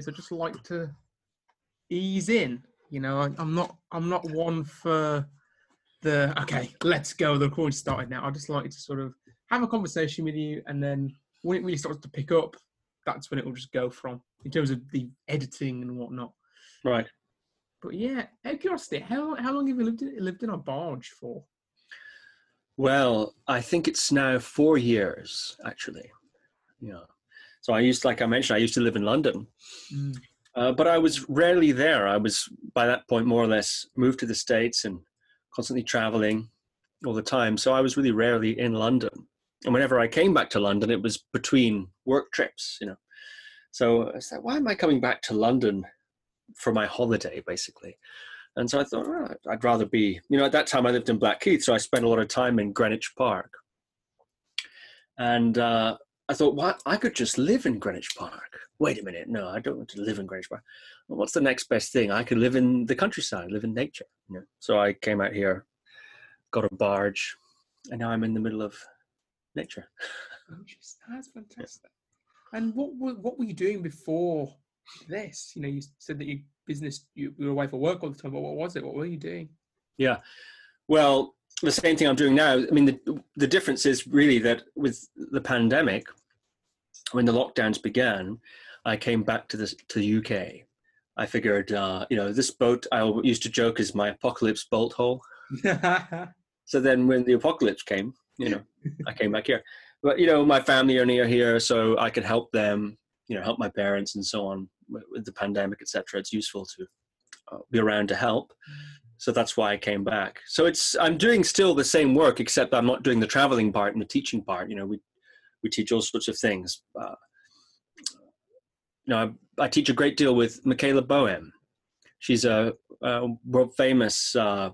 is I just like to ease in. You know, I, I'm not I'm not one for the okay, let's go. The recording started now. I just like to sort of have a conversation with you, and then when it really starts to pick up, that's when it will just go from in terms of the editing and whatnot. Right. But yeah, out of curiosity, how how long have you lived in, lived in a barge for? Well, I think it's now four years actually. Yeah. So I used, like I mentioned, I used to live in London, Mm. uh, but I was rarely there. I was by that point more or less moved to the states and constantly traveling all the time. So I was really rarely in London. And whenever I came back to London, it was between work trips, you know. So I said, why am I coming back to London for my holiday, basically? And so I thought, oh, I'd rather be, you know, at that time I lived in Blackheath, so I spent a lot of time in Greenwich Park. And uh, I thought, what? I could just live in Greenwich Park. Wait a minute, no, I don't want to live in Greenwich Park. Well, what's the next best thing? I could live in the countryside, live in nature. You know? So I came out here, got a barge, and now I'm in the middle of nature. That's fantastic. And what were, what were you doing before this? You know, you said that your business you, you were away for work all the time. But what was it? What were you doing? Yeah. Well, the same thing I'm doing now. I mean, the, the difference is really that with the pandemic, when the lockdowns began, I came back to this to the UK. I figured, uh, you know, this boat I used to joke is my apocalypse bolt hole. So then, when the apocalypse came, you know, I came back here. But you know, my family are near here, so I could help them. You know, help my parents and so on with, with the pandemic, etc. It's useful to uh, be around to help. So that's why I came back. So it's I'm doing still the same work, except I'm not doing the traveling part and the teaching part. You know, we we teach all sorts of things. Uh, you know, I, I teach a great deal with Michaela Boehm. She's a, a world famous uh,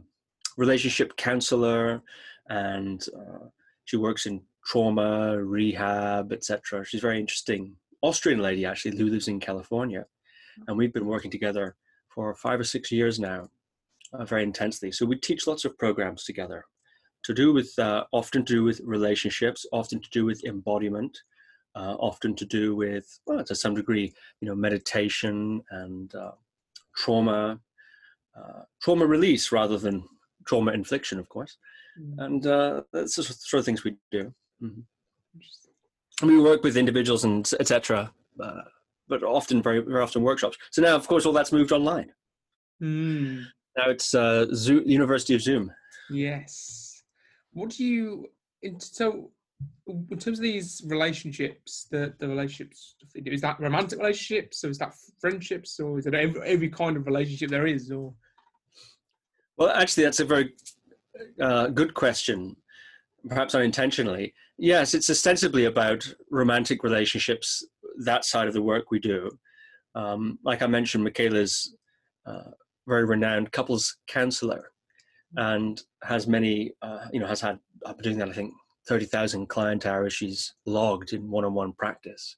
relationship counselor, and uh, she works in trauma, rehab, etc. She's very interesting. Austrian lady actually who lives in California, and we've been working together for five or six years now, uh, very intensely. So we teach lots of programs together, to do with uh, often to do with relationships, often to do with embodiment, uh, often to do with well, to some degree, you know, meditation and uh, trauma, uh, trauma release rather than trauma infliction, of course. And uh, that's the sort of things we do. Mhm. And we work with individuals and etc. Uh, but often, very, very often workshops. So now, of course, all that's moved online. Mm. Now it's uh, Zoom, University of Zoom. Yes. What do you? in- So, in terms of these relationships, the the relationships stuff they do, is that romantic relationships, or is that friendships, or is it every, every kind of relationship there is? Or Well, actually, that's a very uh, good question, perhaps unintentionally. Yes, it's ostensibly about romantic relationships, that side of the work we do. Um, like I mentioned, Michaela's uh, very renowned couples counselor and has many, uh, you know, has had, been doing that, I think, 30,000 client hours she's logged in one on one practice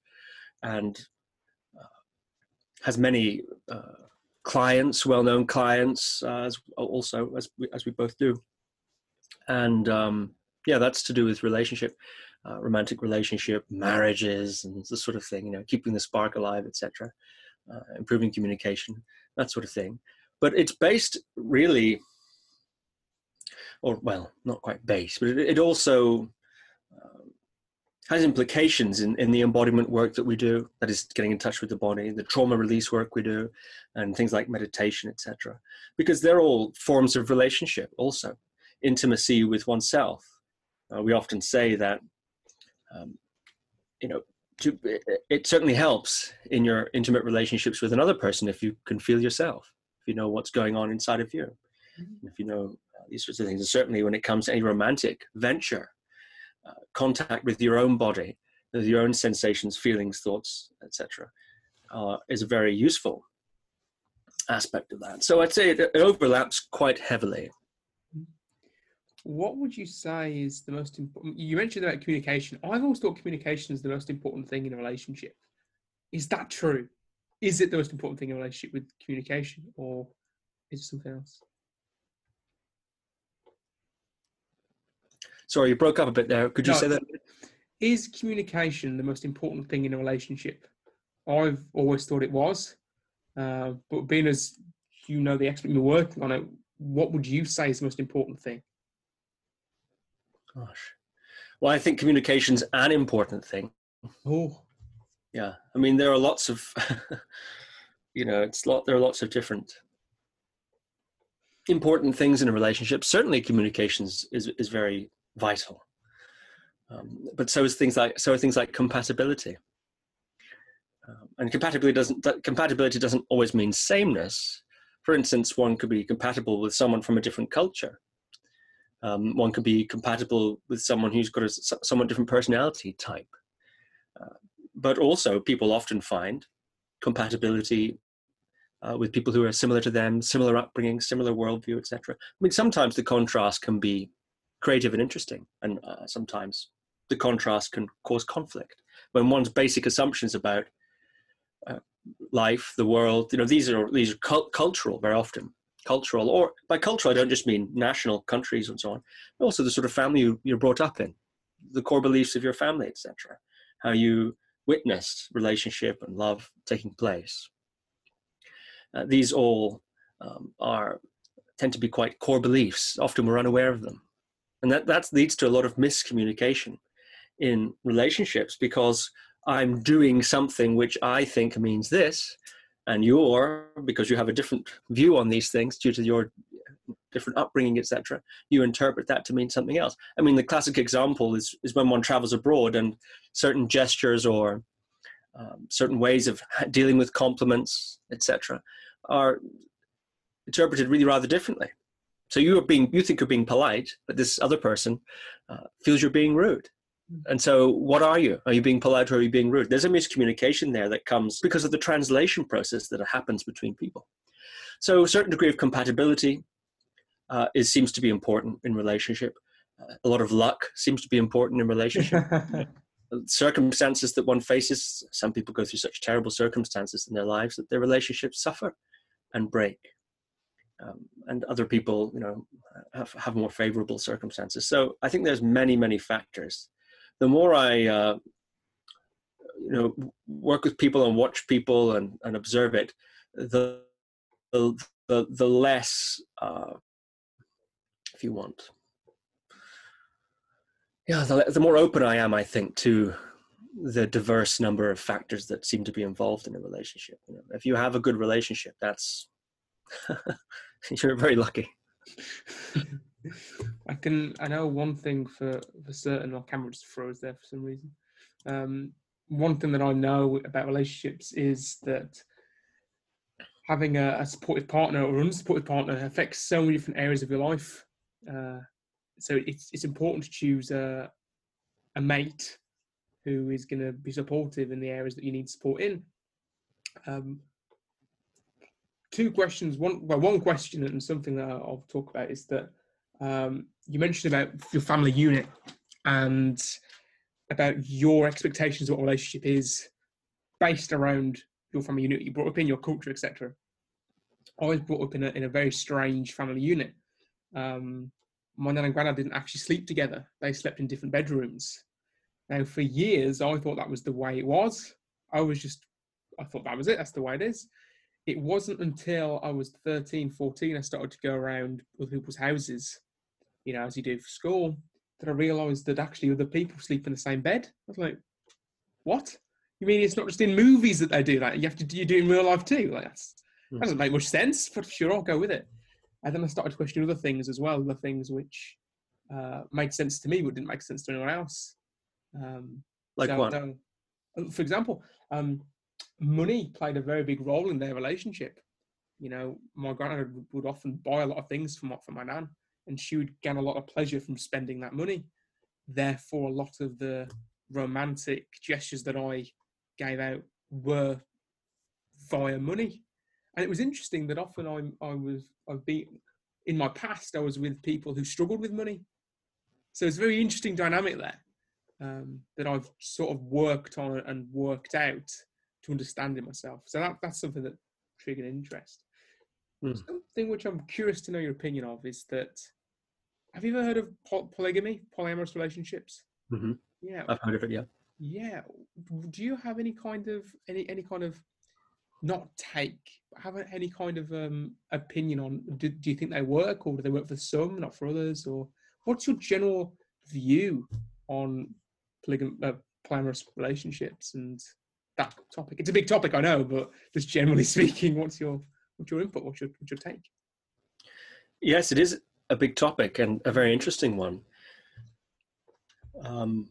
and uh, has many uh, clients, well-known clients, uh, as also as we, as we both do, and um, yeah, that's to do with relationship, uh, romantic relationship, marriages, and the sort of thing. You know, keeping the spark alive, etc., uh, improving communication, that sort of thing. But it's based really, or well, not quite based, but it, it also um, has implications in, in the embodiment work that we do that is getting in touch with the body the trauma release work we do and things like meditation etc because they're all forms of relationship also intimacy with oneself. Uh, we often say that um, you know to, it, certainly helps in your intimate relationships with another person if you can feel yourself you know what's going on inside of you if you know uh, these sorts of things and certainly when it comes to any romantic venture uh, contact with your own body, with your own sensations, feelings, thoughts, etc., uh, is a very useful aspect of that. So I'd say it, it overlaps quite heavily. what would you say is the most important? You mentioned about communication. I've always thought communication is the most important thing in a relationship. Is that true? Is it the most important thing in a relationship with communication, or is it something else? Sorry, you broke up a bit there. Could you No, say that? Is communication the most important thing in a relationship, I've always thought it was. Uh, but being as you know the expert you're working on it, what would you say is the most important thing? Gosh. Well, I think communication's an important thing. Oh. Yeah. I mean, there are lots of, you know, it's lot, there are lots of different important things in a relationship. Certainly communications is, is very vital. Um, but so is things like, so are things like compatibility. Um, and compatibility doesn't, compatibility doesn't always mean sameness. For instance, one could be compatible with someone from a different culture um, one could be compatible with someone who's got a somewhat different personality type. Uh, but also, people often find compatibility uh, with people who are similar to them, similar upbringing, similar worldview, etc. I mean, sometimes the contrast can be creative and interesting, and uh, sometimes the contrast can cause conflict when one's basic assumptions about uh, life, the world, you know, these are these are cult- cultural very often, cultural, or by cultural, I don't just mean national countries and so on, but also the sort of family you, you're brought up in, the core beliefs of your family, etc. How you witnessed relationship and love taking place. Uh, these all um, are tend to be quite core beliefs. Often we're unaware of them, and that that leads to a lot of miscommunication in relationships because I'm doing something which I think means this, and you're because you have a different view on these things due to your different upbringing etc you interpret that to mean something else i mean the classic example is is when one travels abroad and certain gestures or um, certain ways of dealing with compliments etc are interpreted really rather differently so you are being you think you're being polite but this other person uh, feels you're being rude and so, what are you? Are you being polite or are you being rude? There's a miscommunication there that comes because of the translation process that happens between people. So, a certain degree of compatibility uh, is seems to be important in relationship. Uh, a lot of luck seems to be important in relationship. circumstances that one faces. Some people go through such terrible circumstances in their lives that their relationships suffer and break. Um, and other people, you know, have, have more favorable circumstances. So I think there's many, many factors the more I, uh, you know, work with people and watch people and, and observe it, the the the, the less, uh, if you want, yeah, the, the more open I am, I think, to the diverse number of factors that seem to be involved in a relationship. You know, if you have a good relationship, that's you're very lucky. I can. I know one thing for for certain. Our camera just froze there for some reason. Um, one thing that I know about relationships is that having a, a supportive partner or unsupportive partner affects so many different areas of your life. Uh, so it's it's important to choose a a mate who is going to be supportive in the areas that you need support in. Um, two questions. One well, one question and something that I'll talk about is that um, you mentioned about your family unit and about your expectations of what a relationship is based around your family unit you brought up in, your culture, etc. I was brought up in a, in a very strange family unit. Um, my nan and granddad didn't actually sleep together. They slept in different bedrooms. Now, for years, I thought that was the way it was. I was just, I thought that was it. That's the way it is. It wasn't until I was 13, 14, I started to go around with people's houses you know, as you do for school, that I realised that actually other people sleep in the same bed. I was like, what? You mean it's not just in movies that they do that? You have to do you do it in real life too? Like that's, that hmm. doesn't make much sense, but sure, I'll go with it. And then I started to question other things as well, the things which uh, made sense to me but didn't make sense to anyone else. Um, like so, what? Uh, for example, um, money played a very big role in their relationship. You know, my granddad would often buy a lot of things from for my nan, and she would gain a lot of pleasure from spending that money. Therefore, a lot of the romantic gestures that I gave out were via money. And it was interesting that often I, I was I've been in my past I was with people who struggled with money. So it's a very interesting dynamic there um, that I've sort of worked on and worked out to understand it myself. So that, that's something that triggered interest. Hmm. Something which I'm curious to know your opinion of is that have you ever heard of polygamy, polyamorous relationships? Mm-hmm. Yeah, I've heard of it. Yeah. Yeah. Do you have any kind of any any kind of not take have any kind of um, opinion on do, do you think they work or do they work for some not for others or what's your general view on polygam- uh, polyamorous relationships and that topic? It's a big topic i know but just generally speaking what's your what's your input? What's your, what's your take? Yes it is a big topic and a very interesting one. Um,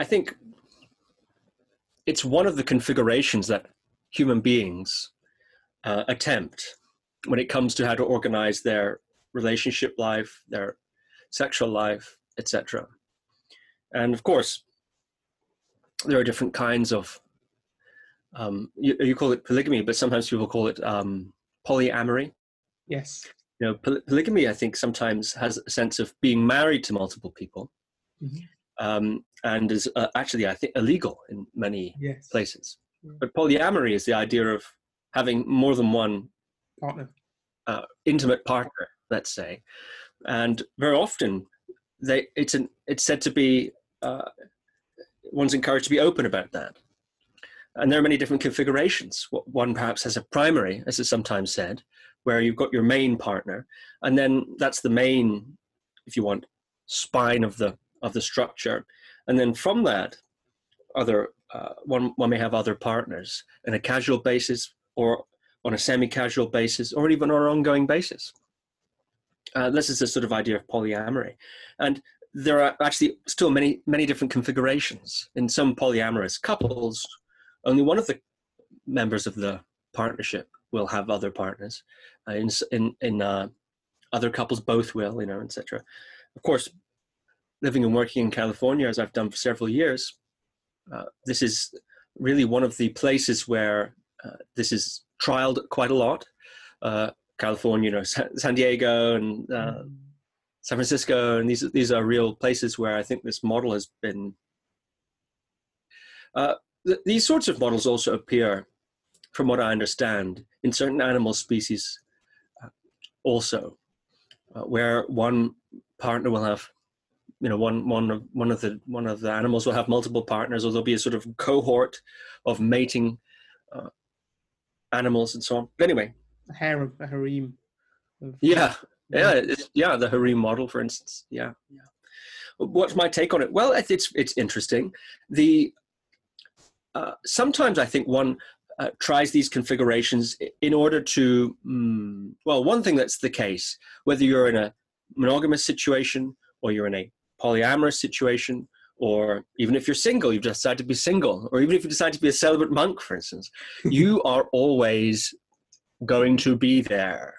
I think it's one of the configurations that human beings uh, attempt when it comes to how to organize their relationship life, their sexual life, etc. And of course, there are different kinds of um, you, you, call it polygamy, but sometimes people call it um, polyamory. Yes. You know, poly- polygamy, I think, sometimes has a sense of being married to multiple people. Mm-hmm um, and is uh, actually, I think, illegal in many yes. places. Yeah. But polyamory is the idea of having more than one partner, uh, intimate partner, let's say, and very often they it's an it's said to be uh, one's encouraged to be open about that. And there are many different configurations. One perhaps has a primary, as is sometimes said, where you've got your main partner, and then that's the main, if you want, spine of the of the structure. And then from that, other uh, one one may have other partners in a casual basis or on a semi-casual basis or even on an ongoing basis. Uh, this is the sort of idea of polyamory, and there are actually still many many different configurations. In some polyamorous couples, only one of the members of the partnership will have other partners. Uh, in in in uh, other couples, both will, you know, etc. Of course, living and working in California, as I've done for several years, uh, this is really one of the places where uh, this is trialed quite a lot. Uh, California, you know, San Diego and uh, mm. San Francisco, and these these are real places where I think this model has been. Uh, th- these sorts of models also appear, from what I understand, in certain animal species, uh, also, where one partner will have you know one one of one of the one of the animals will have multiple partners or there'll be a sort of cohort of mating uh, animals and so on. But anyway. A harem a harem yeah. Yeah yeah. the harem model for instance. Yeah. Yeah. What's my take on it? Well it's it's interesting. The uh, sometimes i think one uh, tries these configurations in order to mm, well one thing that's the case whether you're in a monogamous situation or you're in a polyamorous situation, or even if you're single, you've decided to be single, or even if you decide to be a celibate monk, for instance, you are always going to be there.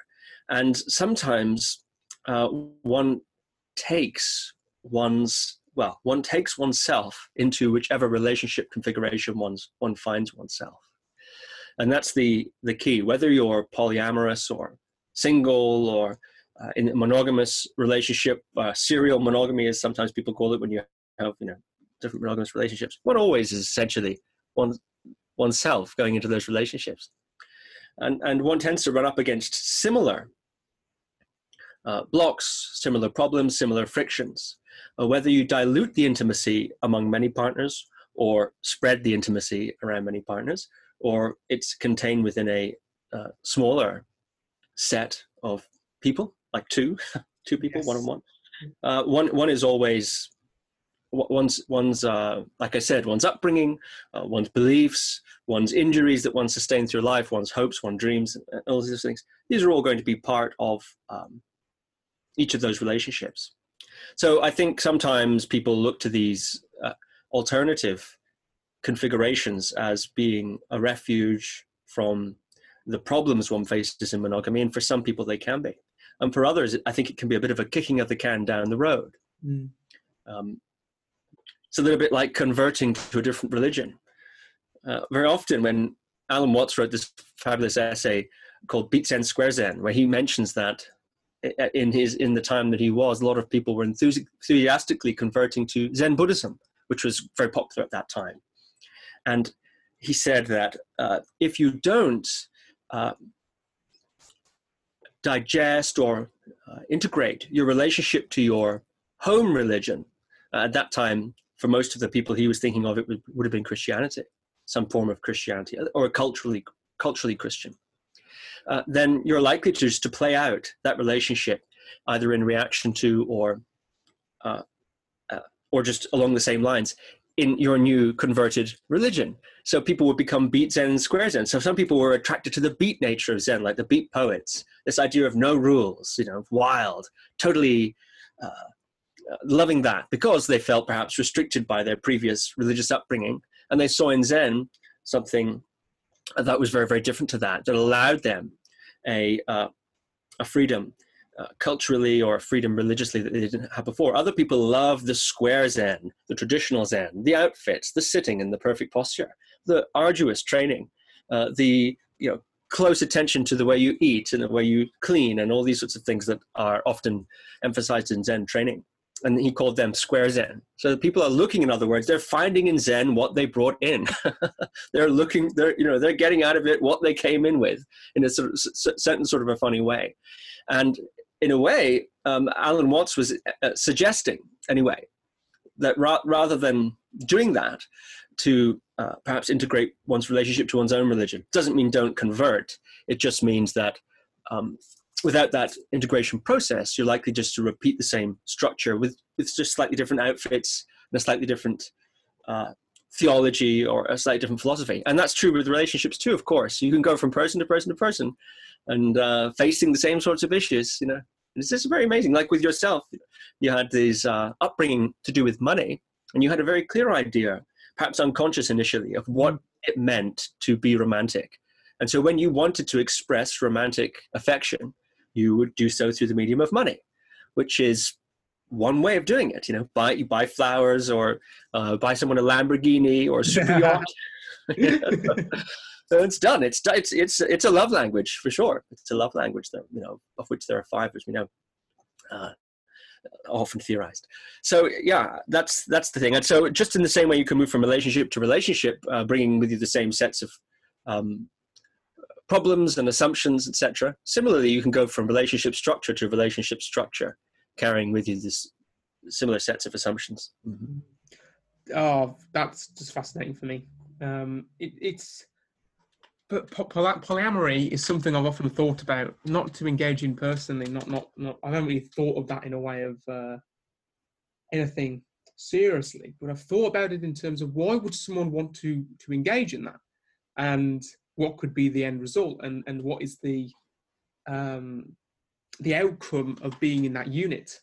And sometimes uh, one takes one's well, one takes oneself into whichever relationship configuration one's, one finds oneself. And that's the, the key. Whether you're polyamorous or single or uh, in a monogamous relationship, uh, serial monogamy, as sometimes people call it, when you have you know different monogamous relationships. One always is essentially one oneself going into those relationships, and and one tends to run up against similar uh, blocks, similar problems, similar frictions. Uh, whether you dilute the intimacy among many partners or spread the intimacy around many partners, or it's contained within a uh, smaller set of people like two, two people, one on one. Uh, one one is always one's one's uh, like I said, one's upbringing, uh, one's beliefs, one's injuries that one sustains through life, one's hopes, one's dreams, all these things. These are all going to be part of um, each of those relationships. So I think sometimes people look to these uh, alternative configurations as being a refuge from the problems one faces in monogamy, and for some people they can be and for others, I think it can be a bit of a kicking of the can down the road. Mm. Um, it's a little bit like converting to a different religion. Uh, very often, when Alan Watts wrote this fabulous essay called Beat Zen, Square Zen, where he mentions that in his in the time that he was, a lot of people were enthusiastically converting to Zen Buddhism, which was very popular at that time. And he said that uh, if you don't uh, digest or uh, integrate your relationship to your home religion. Uh, at that time, for most of the people he was thinking of, it would, would have been Christianity, some form of Christianity, or culturally culturally Christian. Uh, then you're likely to to play out that relationship either in reaction to or uh, uh, or just along the same lines in your new converted religion. So people would become beat Zen and square Zen. So some people were attracted to the beat nature of Zen, like the beat poets. This idea of no rules, you know, wild, totally uh, loving that because they felt perhaps restricted by their previous religious upbringing, and they saw in Zen something that was very, very different to that, that allowed them a uh, a freedom uh, culturally or freedom religiously that they didn't have before. Other people love the square Zen, the traditional Zen, the outfits, the sitting in the perfect posture, the arduous training, uh, the you know close attention to the way you eat and the way you clean and all these sorts of things that are often emphasized in Zen training. And he called them square Zen. So people are looking, in other words, they're finding in Zen what they brought in. they're looking, they're you know, they're getting out of it what they came in with in a sort of certain sort of a funny way. And in a way, um, Alan Watts was uh, suggesting, anyway, that ra- rather than doing that to uh, perhaps integrate one's relationship to one's own religion, doesn't mean don't convert. It just means that um, without that integration process, you're likely just to repeat the same structure with, with just slightly different outfits and a slightly different uh, theology or a slightly different philosophy. And that's true with relationships too, of course. You can go from person to person to person and uh, facing the same sorts of issues, you know. It's just very amazing. Like with yourself, you had this uh, upbringing to do with money, and you had a very clear idea, perhaps unconscious initially, of what it meant to be romantic. And so when you wanted to express romantic affection, you would do so through the medium of money, which is one way of doing it. You know, buy you buy flowers or uh, buy someone a Lamborghini or a super yacht. it's done. It's it's it's it's a love language for sure. It's a love language that you know of which there are five, as we know. Uh, often theorized. So yeah, that's that's the thing. And so just in the same way you can move from relationship to relationship, uh, bringing with you the same sets of um, problems and assumptions, etc. Similarly, you can go from relationship structure to relationship structure, carrying with you this similar sets of assumptions. Mm-hmm. Oh, that's just fascinating for me. Um, it, it's but polyamory is something I've often thought about, not to engage in personally. Not not not. I haven't really thought of that in a way of uh, anything seriously, but I've thought about it in terms of why would someone want to to engage in that, and what could be the end result and, and what is the um, the outcome of being in that unit.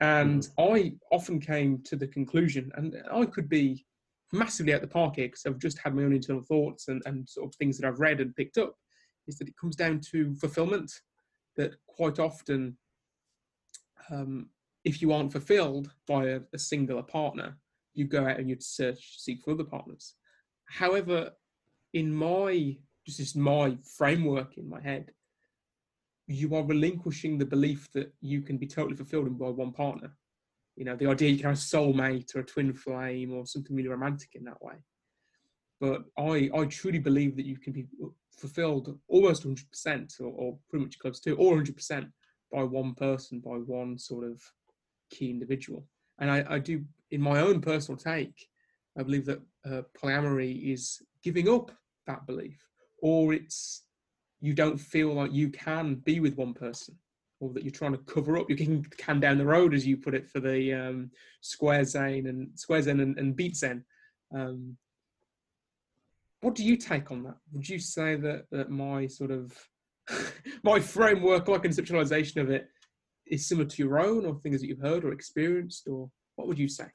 And mm. I often came to the conclusion, and I could be massively at the park here because I've just had my own internal thoughts and, and sort of things that I've read and picked up, is that it comes down to fulfillment. That quite often, um, if you aren't fulfilled by a, a singular partner, you go out and you search, seek for other partners. However, in my just this my framework in my head, you are relinquishing the belief that you can be totally fulfilled by one partner. You know, the idea you can have a soulmate or a twin flame or something really romantic in that way. But I, I truly believe that you can be fulfilled almost 100% or, or pretty much close to, or 100% by one person, by one sort of key individual. And I, I do, in my own personal take, I believe that uh, polyamory is giving up that belief, or it's you don't feel like you can be with one person, or that you're trying to cover up. You're kicking the can down the road, as you put it, for the um, square zen and square zen and, and beat zen. Um, what do you take on that? Would you say that that my sort of my framework, my conceptualization of it, is similar to your own, or things that you've heard or experienced, or what would you say?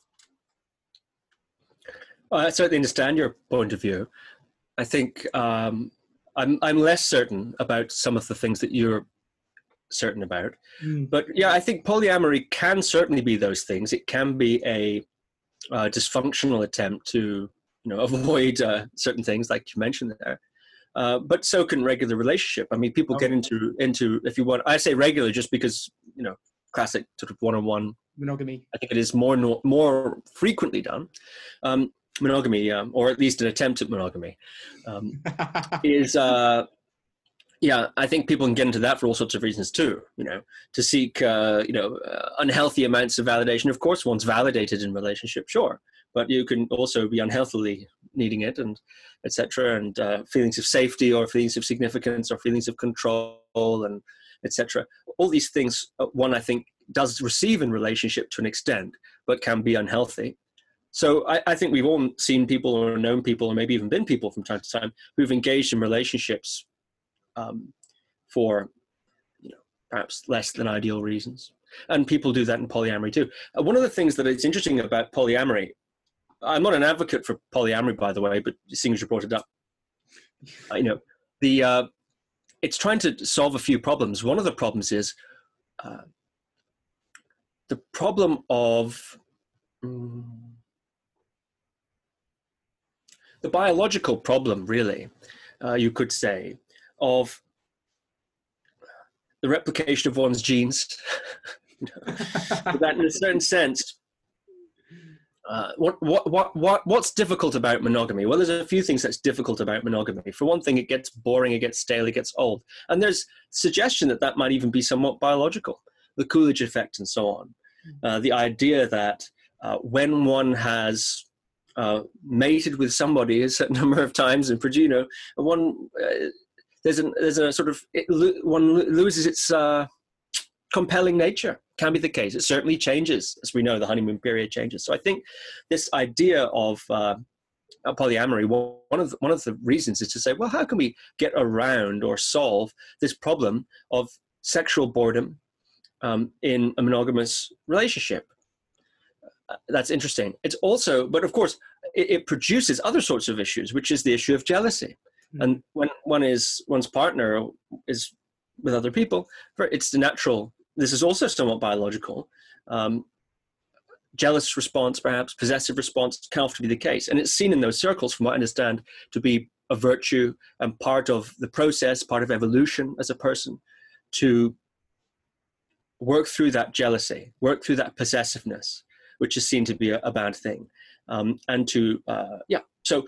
Well, I certainly understand your point of view. I think um, I'm I'm less certain about some of the things that you're certain about. Mm. But yeah, I think polyamory can certainly be those things. It can be a uh, dysfunctional attempt to you know avoid uh, certain things, like you mentioned there. Uh, but so can regular relationship. I mean, people oh. get into into if you want. I say regular just because you know classic sort of one-on-one monogamy. I think it is more no, more frequently done. Um, monogamy, um, or at least an attempt at monogamy, um, is uh, yeah, I think people can get into that for all sorts of reasons too. You know, to seek uh, you know uh, unhealthy amounts of validation. Of course, one's validated in relationship, sure, but you can also be unhealthily needing it, and etc. And uh, feelings of safety, or feelings of significance, or feelings of control, and etc. All these things, uh, one I think does receive in relationship to an extent, but can be unhealthy. So I, I, think we've all seen people or known people or maybe even been people from time to time who've engaged in relationships um, for you know perhaps less than ideal reasons. And people do that in polyamory too. Uh, one of the things that is interesting about polyamory i'm not an advocate for polyamory by the way but seeing as you brought it up. Uh, you know the uh, it's trying to solve a few problems. One of the problems is uh, the problem of um, the biological problem really uh, you could say of the replication of one's genes. that in a certain sense, uh, what, what, what, what, what's difficult about monogamy? Well, there's a few things that's difficult about monogamy. For one thing, it gets boring, it gets stale, it gets old. And there's suggestion that that might even be somewhat biological, the Coolidge effect and so on. Uh, the idea that uh, when one has uh, mated with somebody a certain number of times and, you know, one uh, there's a there's a sort of it, one loses its uh, compelling nature. Can be the case. It certainly changes, as we know, the honeymoon period changes. So I think this idea of uh, polyamory, one of the, one of the reasons is to say, well, how can we get around or solve this problem of sexual boredom um, in a monogamous relationship? Uh, that's interesting. It's also, but of course, it, it, produces other sorts of issues, which is the issue of jealousy. Mm. And when one is one's partner is with other people, it's the natural. This is also somewhat biological. Um, jealous response, perhaps possessive response, can often be the case, and it's seen in those circles, from what I understand, to be a virtue and part of the process, part of evolution as a person, to work through that jealousy, work through that possessiveness, which is seen to be a, a bad thing, um, and to uh, yeah. So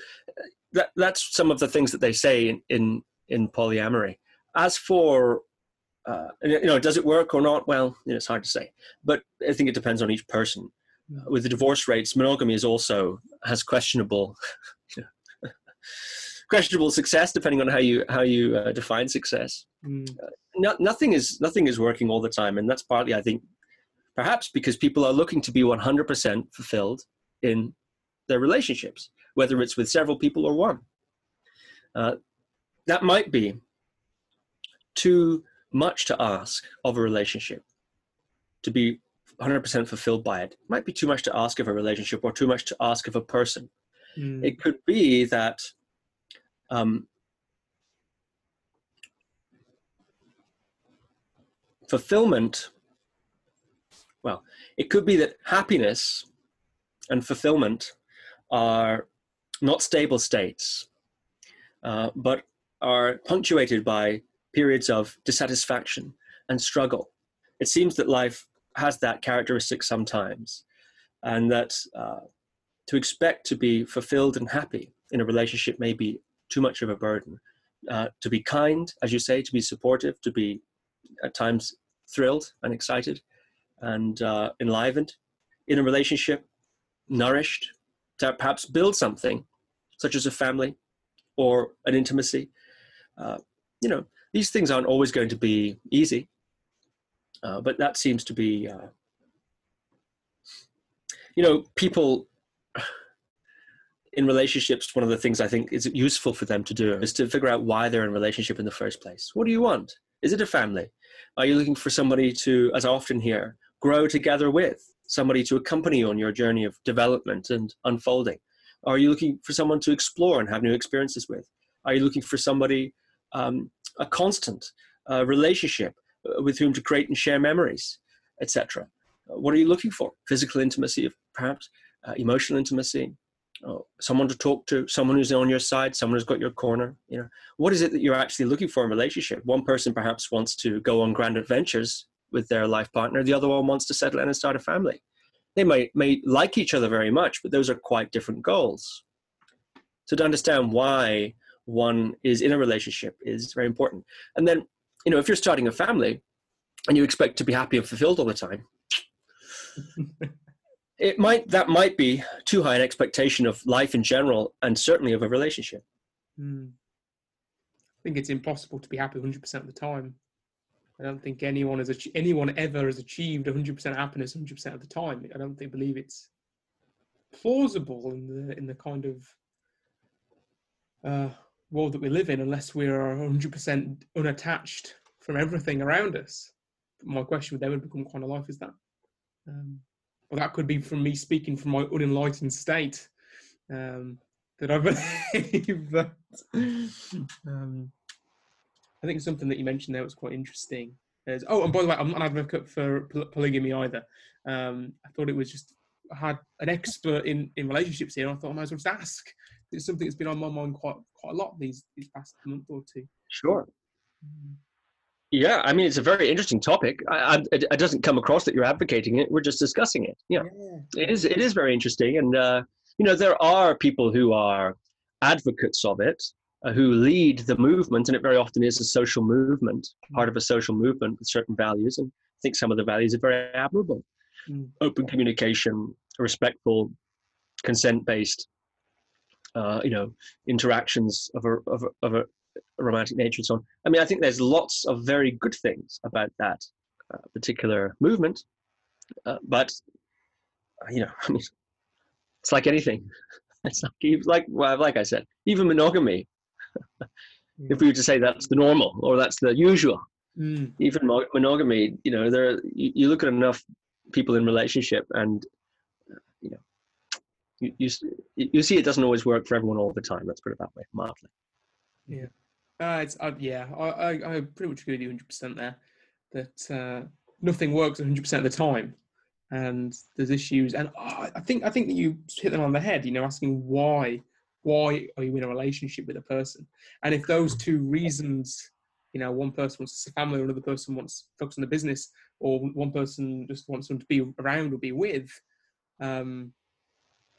that, that's some of the things that they say in, in, in polyamory. As for uh, you know, does it work or not? Well, you know, it's hard to say, but I think it depends on each person. Uh, with the divorce rates, monogamy is also has questionable, questionable success depending on how you how you uh, define success. Mm. Uh, no, nothing is nothing is working all the time, and that's partly, I think, perhaps because people are looking to be 100% fulfilled in their relationships whether it's with several people or one. Uh, that might be too much to ask of a relationship to be 100% fulfilled by it. it might be too much to ask of a relationship or too much to ask of a person. Mm. It could be that um, fulfillment, well, it could be that happiness and fulfillment are not stable states, uh, but are punctuated by periods of dissatisfaction and struggle. It seems that life has that characteristic sometimes, and that uh, to expect to be fulfilled and happy in a relationship may be too much of a burden. Uh, to be kind, as you say, to be supportive, to be at times thrilled and excited and uh, enlivened in a relationship, nourished, to perhaps build something such as a family or an intimacy. Uh, you know, these things aren't always going to be easy, uh, but that seems to be, uh, you know, people in relationships. One of the things I think is useful for them to do is to figure out why they're in relationship in the first place. What do you want? Is it a family? Are you looking for somebody to, as I often hear, grow together with? Somebody to accompany you on your journey of development and unfolding? Are you looking for someone to explore and have new experiences with? Are you looking for somebody, um, a constant uh, relationship uh, with whom to create and share memories, etc.? Uh, what are you looking for? Physical intimacy, perhaps, uh, emotional intimacy, uh, someone to talk to, someone who's on your side, someone who's got your corner. You know, what is it that you're actually looking for in a relationship? One person perhaps wants to go on grand adventures with their life partner. The other one wants to settle in and start a family. They may, may like each other very much, but those are quite different goals. So to understand why one is in a relationship is very important. And then, you know, if you're starting a family and you expect to be happy and fulfilled all the time, it might that might be too high an expectation of life in general and certainly of a relationship. Mm. I think it's impossible to be happy 100% of the time. I don't think anyone has anyone ever has achieved 100% happiness 100% of the time. I don't think believe it's plausible in the in the kind of uh, world that we live in unless we are 100% unattached from everything around us. My question would then become, what kind of life is that? Um, well, that could be from me speaking from my unenlightened state. Um, that I believe that. Um, I think something that you mentioned there was quite interesting. Is, oh, and by the way, I'm not an advocate for polygamy either. Um, I thought it was just I had an expert in, in relationships here. And I thought I might as well just ask. It's something that's been on my mind quite quite a lot these these past month or two. Sure. Mm. Yeah, I mean it's a very interesting topic. I, I, it, doesn't come across that you're advocating it. We're just discussing it. Yeah, yeah. it is. It is very interesting, and uh, you know there are people who are advocates of it, who lead the movement, and it very often is a social movement, mm. part of a social movement with certain values. And I think some of the values are very admirable. Mm. Open communication, respectful, consent-based, uh, you know, interactions of a, of a, of a romantic nature and so on. I mean, I think there's lots of very good things about that uh, particular movement, uh, but you know, I mean, it's like anything. It's like, like, well, like I said, even monogamy. If we were to say that's the normal or that's the usual, mm. even monogamy, you know, there you, you, look at enough people in relationship, and you know, you, you you see it doesn't always work for everyone all the time. Let's put it that way, mildly. Yeah. Uh, it's uh, yeah, I, I, I pretty much agree with you 100 percent there. That uh, nothing works 100 percent of the time, and there's issues. And I, I think I think that you hit them on the head. You know, asking why why are you in a relationship with a person, and if those two reasons, you know, one person wants a family, another person wants to focus on the business, or one person just wants them to be around or be with, um,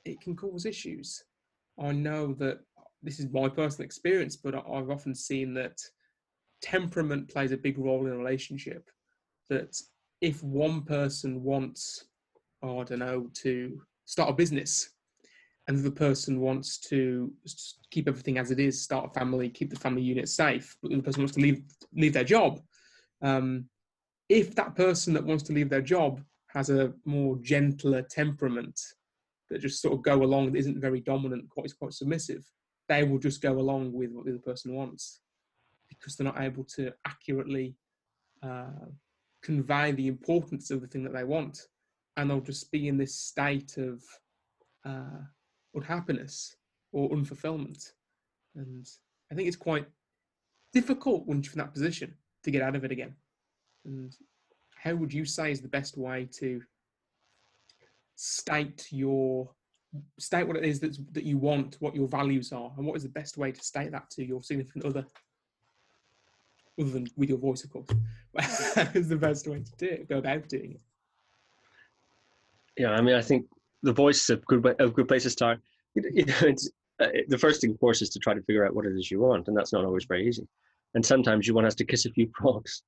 it can cause issues. I know that this is my personal experience, but I've often seen that temperament plays a big role in a relationship. That if one person wants, oh, I don't know, to start a business, and the person wants to keep everything as it is, start a family, keep the family unit safe, but the person wants to leave leave their job. Um, if that person that wants to leave their job has a more gentler temperament that just sort of go along, that isn't very dominant, quite quite submissive, they will just go along with what the other person wants because they're not able to accurately uh, convey the importance of the thing that they want. And they'll just be in this state of uh, unhappiness or unfulfillment. And I think it's quite difficult once you're in that position to get out of it again. And how would you say is the best way to state your state what it is that that you want, what your values are, and what is the best way to state that to your significant other, other than with your voice, of course. is the best way to do it, go about doing it. Yeah, I mean, I think the voice is a good way, a good place to start. You know, it's uh, the first thing, of course, is to try to figure out what it is you want, and that's not always very easy. And sometimes you want us to kiss a few frogs.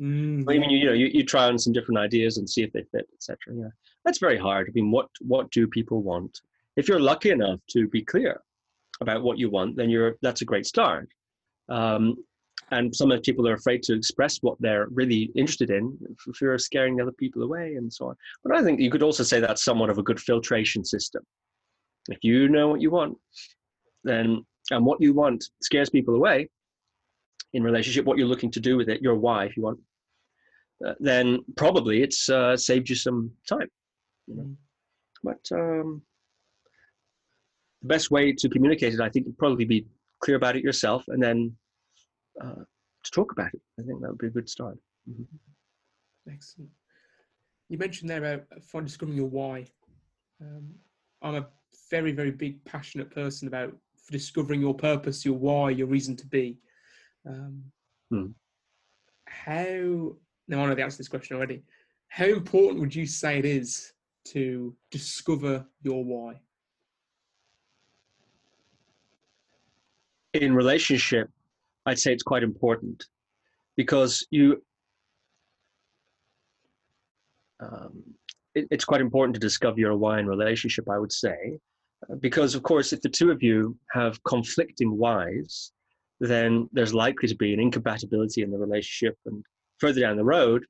Mm. I mean, you, you know, you, you try on some different ideas and see if they fit, etc. Yeah, that's very hard. I mean, what what do people want? If you're lucky enough to be clear about what you want, then you're that's a great start. Um, and some of the people are afraid to express what they're really interested in for fear of scaring other people away and so on. But I think you could also say that's somewhat of a good filtration system. If you know what you want, then and what you want scares people away in relationship, what you're looking to do with it, your why, if you want, uh, then probably it's uh, saved you some time. You know? But um, the best way to communicate it, I think, would probably be clear about it yourself, and then uh, to talk about it. I think that would be a good start. Mm-hmm. Excellent. You mentioned there about finding discovering your why. Um, I'm a very, very big, passionate person about discovering your purpose, your why, your reason to be. Um, hmm. How now I know the answer to this question already. How important would you say it is to discover your why? in relationship, I'd say it's quite important because you. Um, it, it's quite important to discover your why in relationship, I would say, because of course, if the two of you have conflicting whys, then there's likely to be an incompatibility in the relationship, and further down the road,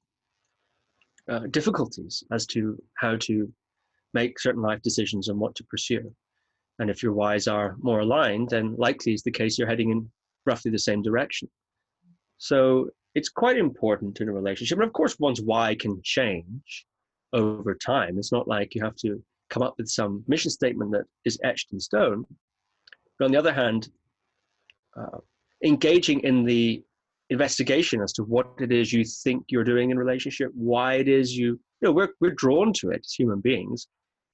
uh, difficulties as to how to make certain life decisions and what to pursue. And if your whys are more aligned, then likely is the case you're heading in roughly the same direction. So it's quite important in a relationship. And of course, one's why can change over time. It's not like you have to come up with some mission statement that is etched in stone. But on the other hand, uh, engaging in the investigation as to what it is you think you're doing in relationship, why it is you, you know, we're, we're drawn to it as human beings.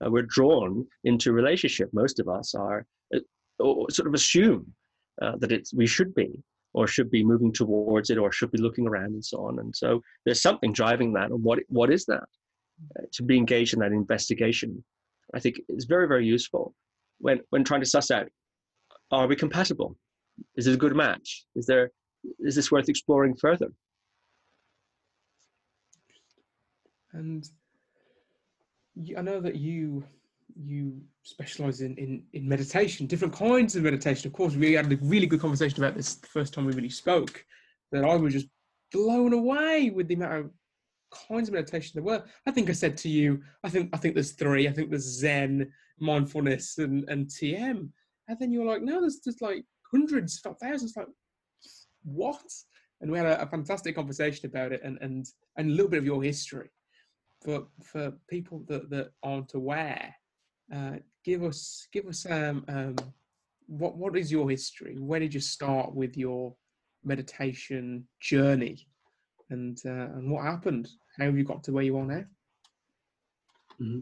Uh, we're drawn into relationship. Most of us are, uh, or sort of assume uh, that it's, we should be, or should be moving towards it, or should be looking around and so on. And so there's something driving that. And what, what is that? Uh, to be engaged in that investigation, I think is very, very useful when, when trying to suss out, are we compatible? Is it a good match? Is there is this worth exploring further? And I know that you you specialize in, in in meditation, different kinds of meditation. Of course, we had a really good conversation about this the first time we really spoke. That I was just blown away with the amount of kinds of meditation there were. I think I said to you, I think I think there's three. I think there's Zen, mindfulness, and and TM. And then you were like, no, there's just like hundreds, thousands. Like, what? And we had a, a, fantastic conversation about it and, and, and a little bit of your history. For, for people that, that aren't aware, uh, give us give us um, um, what what is your history? Where did you start with your meditation journey, and uh, and what happened? How have you got to where you are now? Mm-hmm.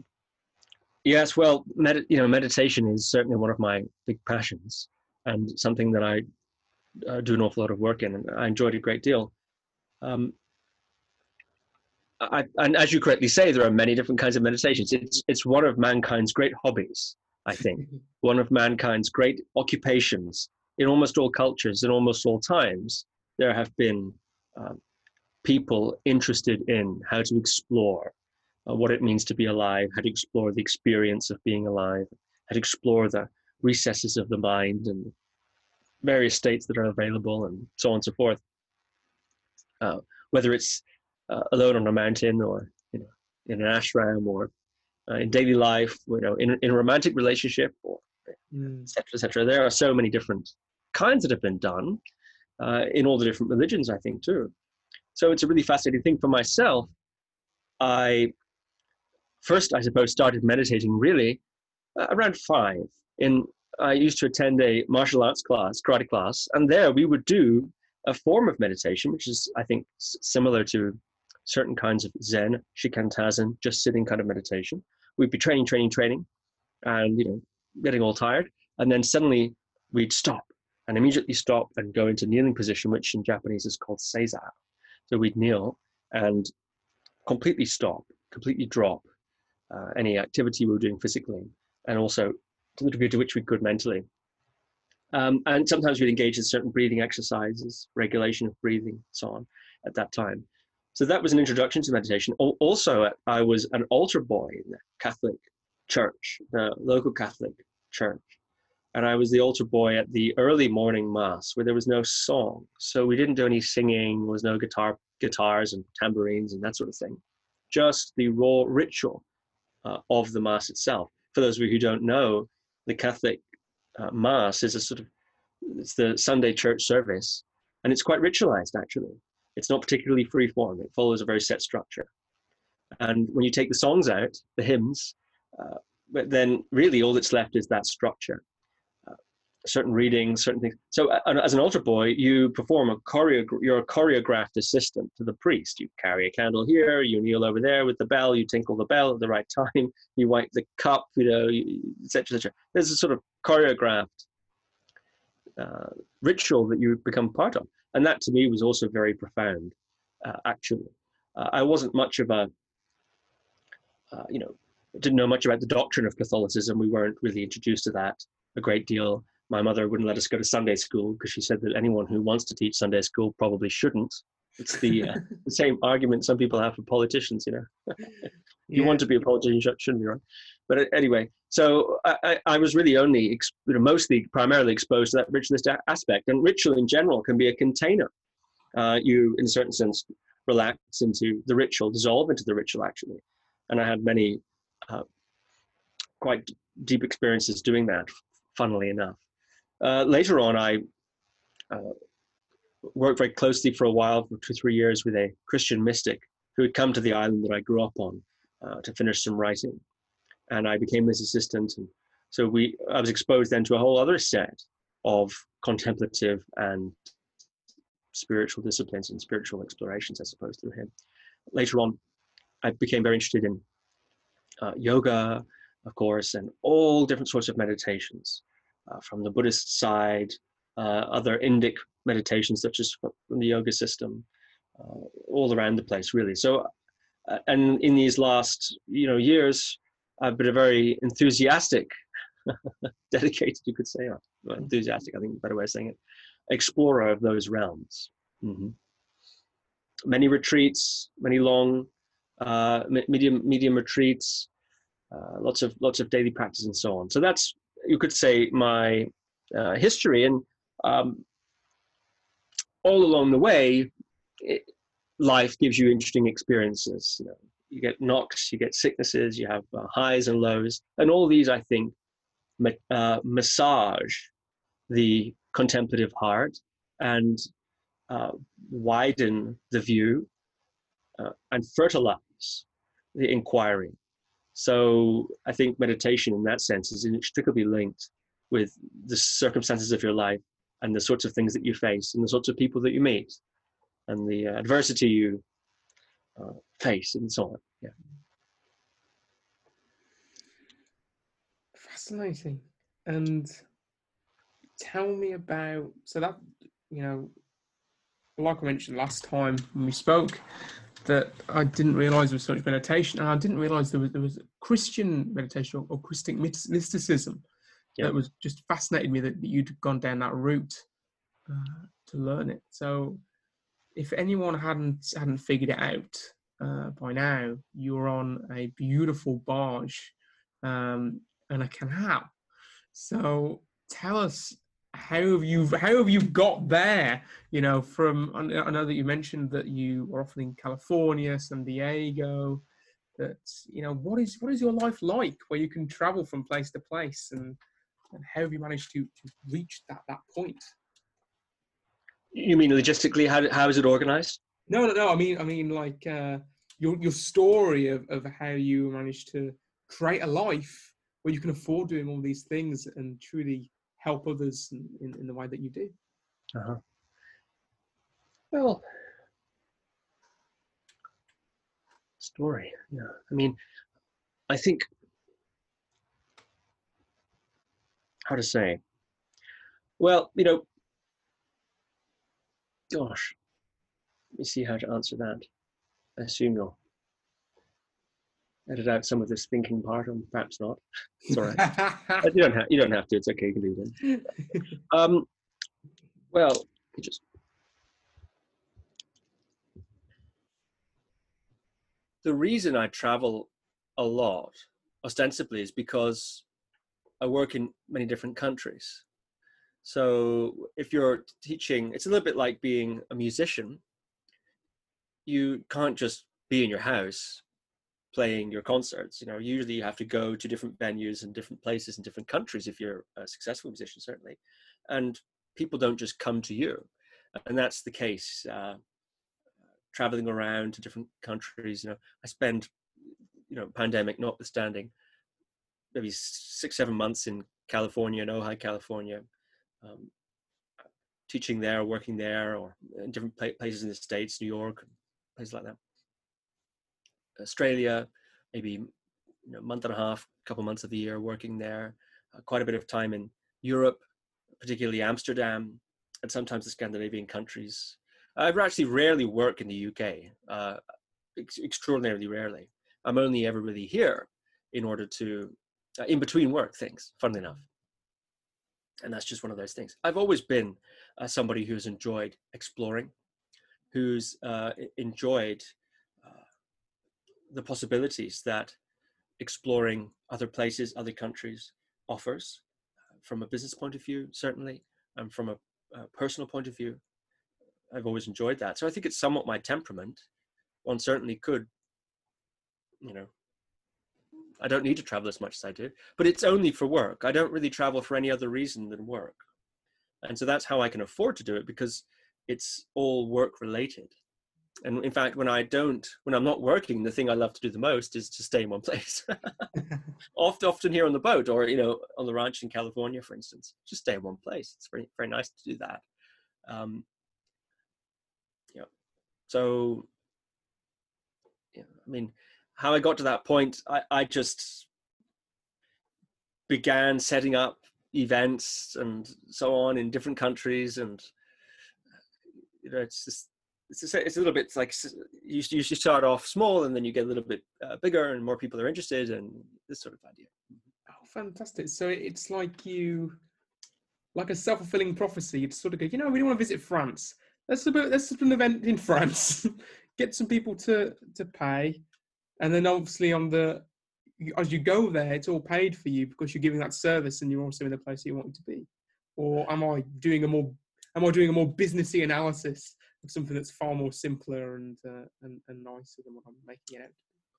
Yes, well, med- you know, meditation is certainly one of my big passions, and something that I uh, do an awful lot of work in, and I enjoyed it a great deal. Um, I, and as you correctly say, there are many different kinds of meditations. It's it's one of mankind's great hobbies, I think, one of mankind's great occupations. In almost all cultures, in almost all times, there have been uh, people interested in how to explore uh, what it means to be alive, how to explore the experience of being alive, how to explore the recesses of the mind and various states that are available and so on and so forth. Uh, whether it's uh, alone on a mountain or you know in an ashram or uh, in daily life, you know, in, in a romantic relationship or mm. et cetera, et cetera. There are so many different kinds that have been done uh, in all the different religions, I think, too. So it's a really fascinating thing for myself. I first, I suppose, started meditating really uh, around five in I used to attend a martial arts class, karate class, and there we would do a form of meditation, which is, I think, similar to certain kinds of Zen, shikantazen, just sitting kind of meditation. We'd be training, training, training, and you know, getting all tired, and then suddenly we'd stop and immediately stop and go into kneeling position, which in Japanese is called seiza. So we'd kneel and completely stop, completely drop uh, any activity we were doing physically, and also to the degree to which we could mentally. Um, and sometimes we'd engage in certain breathing exercises, regulation of breathing, so on, at that time. So that was an introduction to meditation. Also, I was an altar boy in the Catholic church, the local Catholic church. And I was the altar boy at the early morning mass where there was no song. So we didn't do any singing, there was no guitar, guitars and tambourines and that sort of thing. Just the raw ritual uh, of the mass itself. For those of you who don't know, the Catholic uh, Mass is a sort of it's the Sunday church service, and it's quite ritualized actually. It's not particularly free form. It follows a very set structure. And when you take the songs out, the hymns, uh, but then really all that's left is that structure certain readings, certain things. So uh, as an altar boy, you perform a choreo. You're a choreographed assistant to the priest. You carry a candle here, you kneel over there with the bell, you tinkle the bell at the right time, you wipe the cup, you know, etc. etc. There's a sort of choreographed uh, ritual that you become part of, and that to me was also very profound. Uh, actually, uh, I wasn't much of a, uh, you know, didn't know much about the doctrine of Catholicism. We weren't really introduced to that a great deal my mother wouldn't let us go to Sunday school because she said that anyone who wants to teach Sunday school probably shouldn't. It's the, uh, the same argument some people have for politicians, you know. you Yeah. want to be a politician, you shouldn't be right. But uh, anyway, so I, I, was really only, ex- you know, mostly, primarily exposed to that ritualist aspect. And ritual in general can be a container. Uh, you, in a certain sense, relax into the ritual, dissolve into the ritual, actually. And I had many uh, quite deep experiences doing that, funnily enough. Uh, later on, I uh, worked very closely for a while, for two, three years, with a Christian mystic who had come to the island that I grew up on uh, to finish some writing. And I became his assistant. And so we, I was exposed then to a whole other set of contemplative and spiritual disciplines and spiritual explorations, I suppose, through him. Later on, I became very interested in uh, yoga, of course, and all different sorts of meditations uh, from the Buddhist side, uh, other Indic meditations such as from the yoga system, uh, all around the place, really. So, uh, and in these last, you know, years, I've been a very enthusiastic, dedicated, you could say, or enthusiastic. I think better way of saying it, explorer of those realms. hmm Many retreats, many long, uh, medium medium retreats, uh, lots of lots of daily practice and so on. So that's you could say my uh, history, and um, all along the way, it, life gives you interesting experiences. You, know, you get knocks, you get sicknesses, you have uh, highs and lows, and all these, I think, uh, massage the contemplative heart and uh, widen the view uh, and fertilize the inquiry. So I think meditation in that sense is inextricably linked with the circumstances of your life and the sorts of things that you face and the sorts of people that you meet and the uh, adversity you uh, face and so on. Yeah. Fascinating. And tell me about so that you know, like I mentioned last time when we spoke, that I didn't realize there was so much meditation, and I didn't realize there was there was Christian meditation or, or Christian mysticism Yeah. that was just fascinated me that, that you'd gone down that route uh, to learn it. So, if anyone hadn't hadn't figured it out uh, by now, you're on a beautiful barge um, and a canal. So, tell us how have you how have you got there you know from i know that you mentioned that you were often in california san diego that you know what is what is your life like where you can travel from place to place and and how have you managed to to reach that that point You mean logistically? How, how is it organized? no no no i mean i mean like uh your your story of of how you managed to create a life where you can afford doing all these things and truly help others in, in, in the way that you do Uh-huh. Well, story. Yeah. I mean, I think how to say. Well, you know, gosh, let me see how to answer that. I assume you'll edit out some of this thinking part, or perhaps not. It's all right. You don't have you don't have to. It's okay. You can do that. Um, well, just the reason I travel a lot, ostensibly, is because I work in many different countries. So if you're teaching, it's a little bit like being a musician. You can't just be in your house playing your concerts. You know, usually you have to go to different venues and different places in different countries if you're a successful musician, certainly. And people don't just come to you, and that's the case. Uh, traveling around to different countries, you know, I spend, you know, pandemic notwithstanding, maybe six, seven months in California, in Ojai, California, um, teaching there, working there, or in different places in the States, New York, places like that. Australia, maybe you know, a month and a half, a couple months of the year working there, uh, quite a bit of time in Europe, particularly Amsterdam, and sometimes the Scandinavian countries. I've actually rarely work in the UK, uh, ex- extraordinarily rarely. I'm only ever really here in order to, in between work things, funnily enough. and that's just one of those things. I've always been uh, somebody who's enjoyed exploring, who's uh, enjoyed uh, the possibilities that exploring other places, other countries offers, uh, from a business point of view, certainly, and from a, a personal point of view. I've always enjoyed that. So I think it's somewhat my temperament. One certainly could, you know, I don't need to travel as much as I do, but it's only for work. I don't really travel for any other reason than work. And so that's how I can afford to do it because it's all work related. And in fact, when I don't, when I'm not working, the thing I love to do the most is to stay in one place. often, often here on the boat or, you know, on the ranch in California, for instance, just stay in one place. It's very, very nice to do that. Um, yeah. So, yeah, I mean, how I got to that point, I, I just began setting up events and so on in different countries, and you know, it's just it's a, it's a little bit like you you start off small and then you get a little bit uh, bigger and more people are interested and this sort of idea. Oh, fantastic! So it's like you, like a self fulfilling prophecy. You sort of go, you know, we don't want to visit France. Let's let's do an event in France. Get some people to to pay and then obviously on the as you go there, it's all paid for you because you're giving that service and you're also in the place you want to be. Or am I doing a more am I doing a more businessy analysis of something that's far more simpler and uh, and, and nicer than what I'm making it out?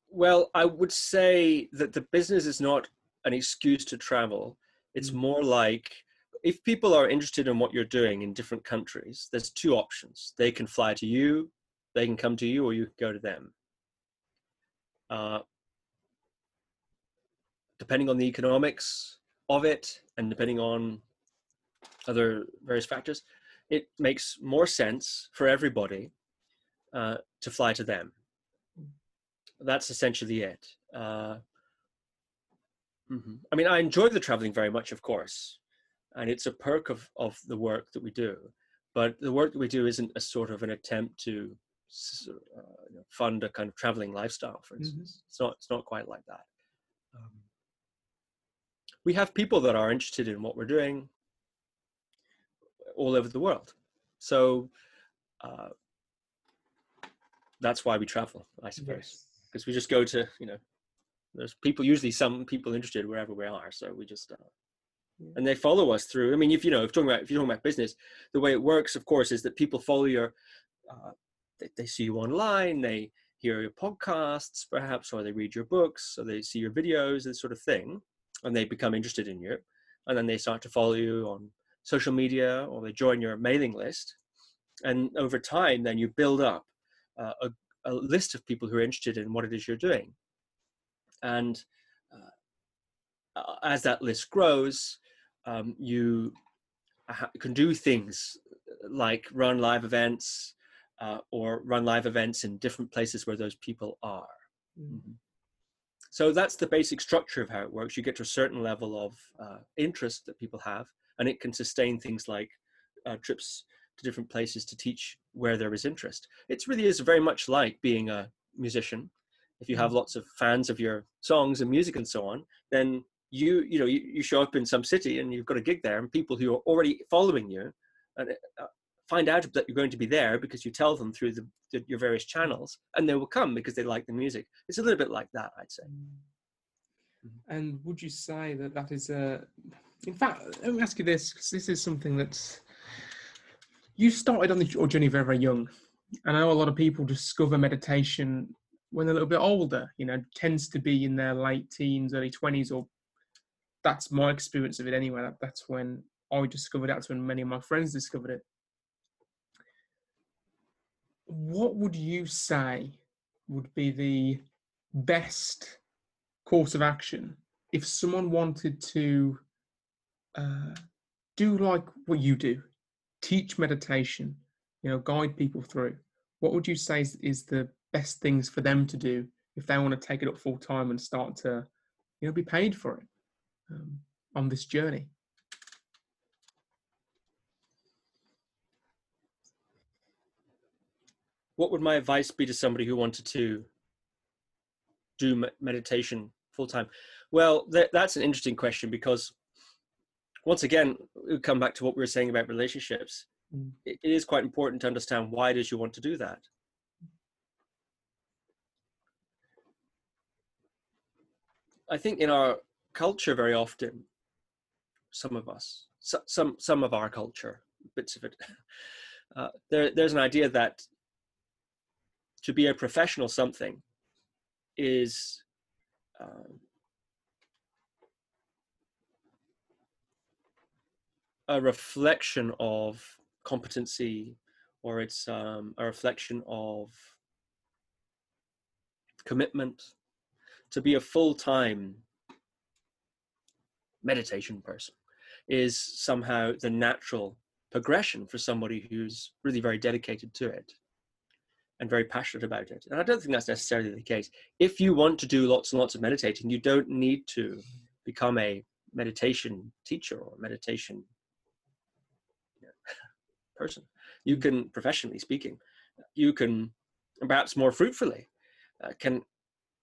Well, I would say that the business is not an excuse to travel. It's mm-hmm. more like if people are interested in what you're doing in different countries, there's two options. They can fly to you, they can come to you, or you can go to them. Uh, depending on the economics of it and depending on other various factors, it makes more sense for everybody uh, to fly to them. That's essentially it. Uh, mm-hmm. I mean, I enjoy the traveling very much, of course, and it's a perk of, of the work that we do. But the work that we do isn't a sort of an attempt to uh, you know, fund a kind of traveling lifestyle, for mm-hmm. instance. Mm-hmm. It's not it's not quite like that. Um, we have people that are interested in what we're doing all over the world, so uh, that's why we travel, I suppose, because yes. we just go to you know. There's people usually some people interested wherever we are, so we just uh, and they follow us through. I mean, if you know, if you're talking about if you're talking about business, the way it works, of course, is that people follow your uh, they, they see you online, they hear your podcasts perhaps, or they read your books, or they see your videos, this sort of thing, and they become interested in you. And then they start to follow you on social media or they join your mailing list. And over time, then you build up uh, a, a, list of people who are interested in what it is you're doing. And uh, uh as that list grows, um, you ha- can do things like run live events, uh, or run live events in different places where those people are. Mm. Mm-hmm. So that's the basic structure of how it works. You get to a certain level of uh, interest that people have, and it can sustain things like uh, trips to different places to teach where there is interest. It really is very much like being a musician. If you have mm-hmm. lots of fans of your songs and music and so on, then you you know you, you show up in some city and you've got a gig there, and people who are already following you and uh, find out that you're going to be there because you tell them through the, the, your various channels and they will come because they like the music. It's a little bit like that i'd say. Mm. and would you say that that is a in fact let me ask you this because this is something that's you started on the journey very very young. I know a lot of people discover meditation when they're a little bit older you know tends to be in their late teens early 20s or that's my experience of it anyway. That, that's when i discovered it that's when many of my friends discovered it what would you say would be the best course of action if someone wanted to uh, do like what you do, teach meditation, you know, guide people through? What would you say is, is the best things for them to do if they want to take it up full time and start to, you know, be paid for it um, on this journey? What would my advice be to somebody who wanted to do meditation full time? Well, th- that's an interesting question because once again, we come back to what we were saying about relationships. Mm. It, it is quite important to understand why does you want to do that. I think in our culture, very often, some of us, so, some some of our culture, bits of it, uh, there there's an idea that to be a professional something is um, a reflection of competency or it's um, a reflection of commitment. To be a full-time meditation person is somehow the natural progression for somebody who's really very dedicated to it and very passionate about it. And I don't think that's necessarily the case. If you want to do lots and lots of meditating, you don't need to become a meditation teacher or meditation person. You can, professionally speaking, you can perhaps more fruitfully uh, can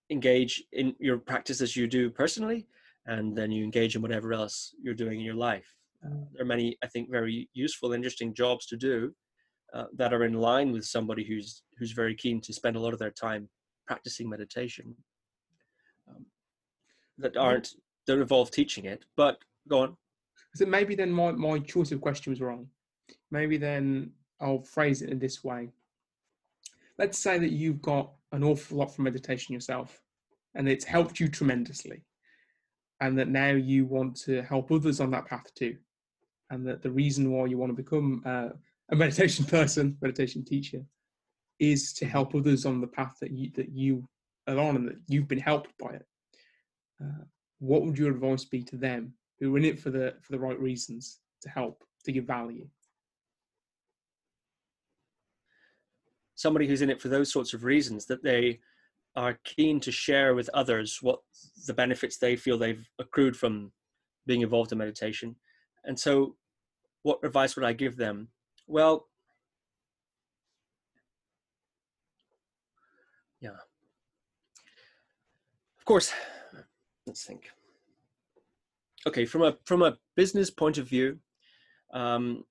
engage in your practice as you do personally, and then you engage in whatever else you're doing in your life. Uh, there are many, I think, very useful, interesting jobs to do uh, that are in line with somebody who's who's very keen to spend a lot of their time practicing meditation. Um, that aren't don't involve teaching it, but go on. So maybe then my, my choice of question was wrong. Maybe then I'll phrase it in this way. Let's say that you've got an awful lot from meditation yourself, and it's helped you tremendously, and that now you want to help others on that path too, and that the reason why you want to become uh, a meditation person, meditation teacher, is to help others on the path that you that you are on and that you've been helped by it. Uh, what would your advice be to them who are in it for the for the right reasons to help to give value? somebody who's in it for those sorts of reasons that they are keen to share with others what the benefits they feel they've accrued from being involved in meditation. And so, what advice would I give them? Well, yeah. Of course, let's think. Okay, from a from a business point of view, um,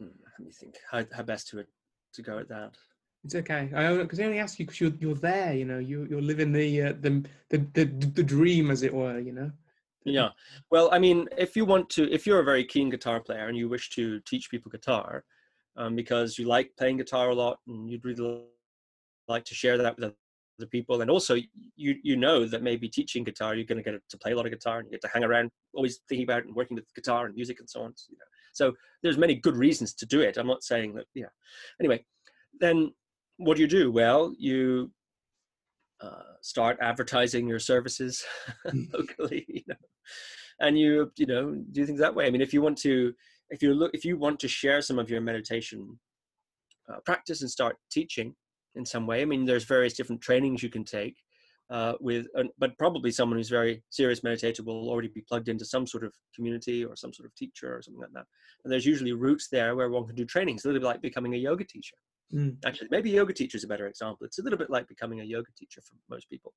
let me think how, how best to to go at that. It's okay. I because I only ask you because you're you're there. You know, you you're living the, uh, the the the the dream, as it were. You know. Yeah. Well, I mean, if you want to, if you're a very keen guitar player and you wish to teach people guitar, um, because you like playing guitar a lot and you'd really like to share that with other people, and also you you know that maybe teaching guitar, you're going to get to play a lot of guitar and you get to hang around, always thinking about and working with guitar and music and so on. You know, so there's many good reasons to do it. I'm not saying that, yeah. Anyway, then what do you do? Well, you uh, start advertising your services hmm. locally, you know, and you, you know, do things that way. I mean, if you want to, if you look, if you want to share some of your meditation uh, practice and start teaching in some way, I mean, there's various different trainings you can take uh, with, but probably someone who's very serious meditator will already be plugged into some sort of community or some sort of teacher or something like that. And there's usually routes there where one can do trainings, a little bit like becoming a yoga teacher. Mm. Actually, maybe yoga teacher is a better example. It's a little bit like becoming a yoga teacher for most people.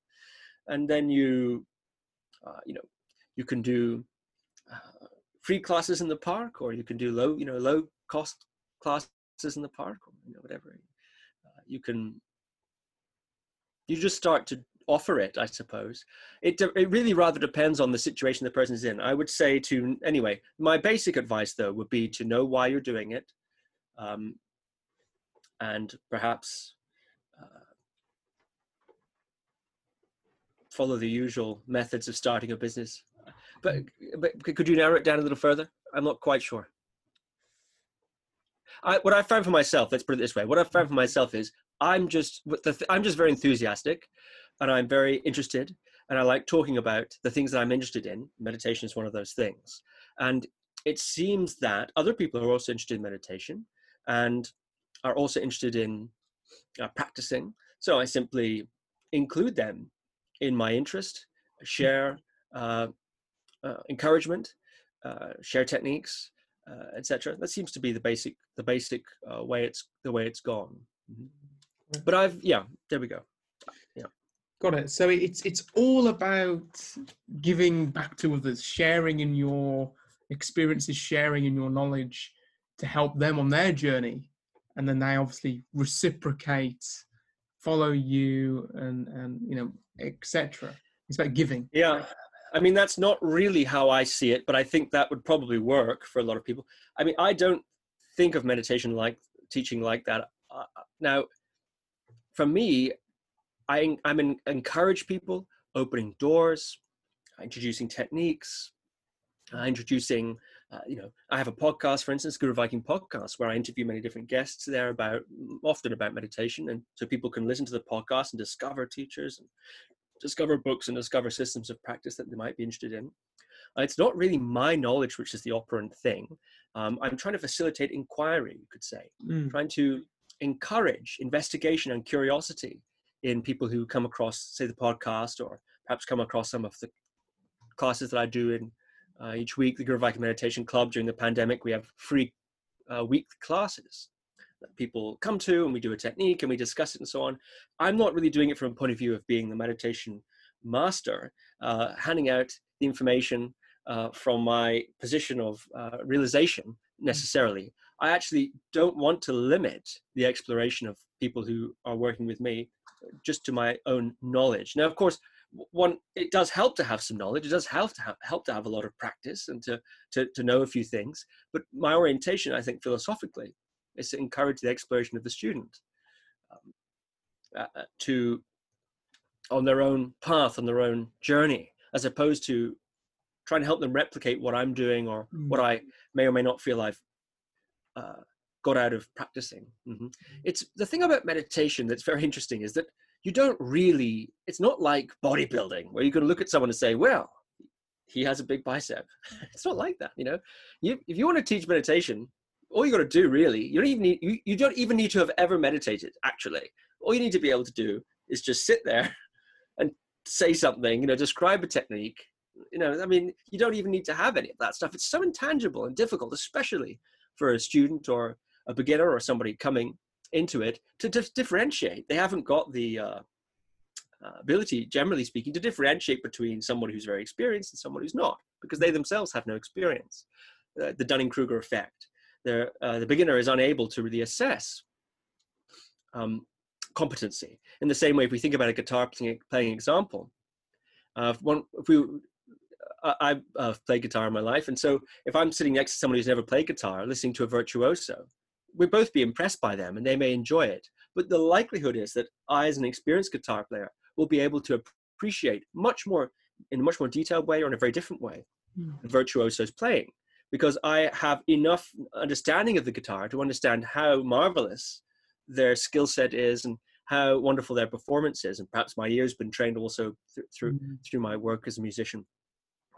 And then you, uh, you know, you can do uh, free classes in the park, or you can do low, you know, low cost classes in the park, or you know, whatever. Uh, you can you just start to offer it, I suppose. It, it really rather depends on the situation the person's in. I would say to, anyway, my basic advice though would be to know why you're doing it um, and perhaps uh, follow the usual methods of starting a business. But, but could you narrow it down a little further? I'm not quite sure. I, what I found for myself, let's put it this way: what I found for myself is I'm just I'm just very enthusiastic, and I'm very interested and I like talking about the things that I'm interested in. Meditation is one of those things. And it seems that other people are also interested in meditation and are also interested in uh, practicing. So I simply include them in my interest, share uh, uh, encouragement, uh, share techniques, uh, etc. That seems to be the basic the basic uh, way it's the way it's gone. Mm-hmm. But I've yeah, there we go. Yeah. Got it. So it's it's all about giving back to others, sharing in your experiences, sharing in your knowledge to help them on their journey, and then they obviously reciprocate, follow you, and and you know etc. It's about giving. Yeah, I mean that's not really how I see it, but I think that would probably work for a lot of people. I mean, I don't think of meditation like teaching like that. Uh, now, for me, I, I'm in, encourage people opening doors, introducing techniques, uh, introducing, uh, you know, I have a podcast, for instance, Guru Viking podcast, where I interview many different guests there about, often about meditation. And so people can listen to the podcast and discover teachers and discover books and discover systems of practice that they might be interested in. Uh, it's not really my knowledge which is the operant thing. Um, I'm trying to facilitate inquiry, you could say, mm. trying to encourage investigation and curiosity in people who come across, say, the podcast, or perhaps come across some of the classes that I do in uh, each week. The Guru Viking Meditation Club during the pandemic, we have free uh, week classes that people come to, and we do a technique and we discuss it and so on. I'm not really doing it from a point of view of being the meditation master, uh, handing out the information uh, from my position of uh, realization necessarily. I actually don't want to limit the exploration of people who are working with me just to my own knowledge. Now, of course, one it does help to have some knowledge. It does help to have help to have a lot of practice and to to, to know a few things. But my orientation, I think, philosophically, is to encourage the exploration of the student um, uh, uh to on their own path, on their own journey, as opposed to trying to help them replicate what I'm doing or mm. what I may or may not feel I've uh, got out of practicing. Mm-hmm. It's the thing about meditation that's very interesting is that you don't really, it's not like bodybuilding where you can look at someone and say, well, he has a big bicep. it's not like that, you know. You, if you want to teach meditation, all you got to do really, you don't even need, you, you don't even need to have ever meditated. Actually, all you need to be able to do is just sit there and say something, you know, describe a technique. You know, I mean, you don't even need to have any of that stuff. It's so intangible and difficult, especially for a student or a beginner or somebody coming into it to, to differentiate. They haven't got the uh, uh, ability, generally speaking, to differentiate between someone who's very experienced and someone who's not, because they themselves have no experience. Uh, the Dunning-Kruger effect. Uh, the beginner is unable to really assess um, competency. In the same way, if we think about a guitar playing, playing example, uh, one, if we I've uh, played guitar in my life, and so if I'm sitting next to somebody who's never played guitar, listening to a virtuoso, we'd both be impressed by them and they may enjoy it. But the likelihood is that I, as an experienced guitar player, will be able to appreciate much more in a much more detailed way or in a very different way mm. the virtuoso's playing because I have enough understanding of the guitar to understand how marvelous their skill set is and how wonderful their performance is. And perhaps my ear's been trained also th- through mm. through my work as a musician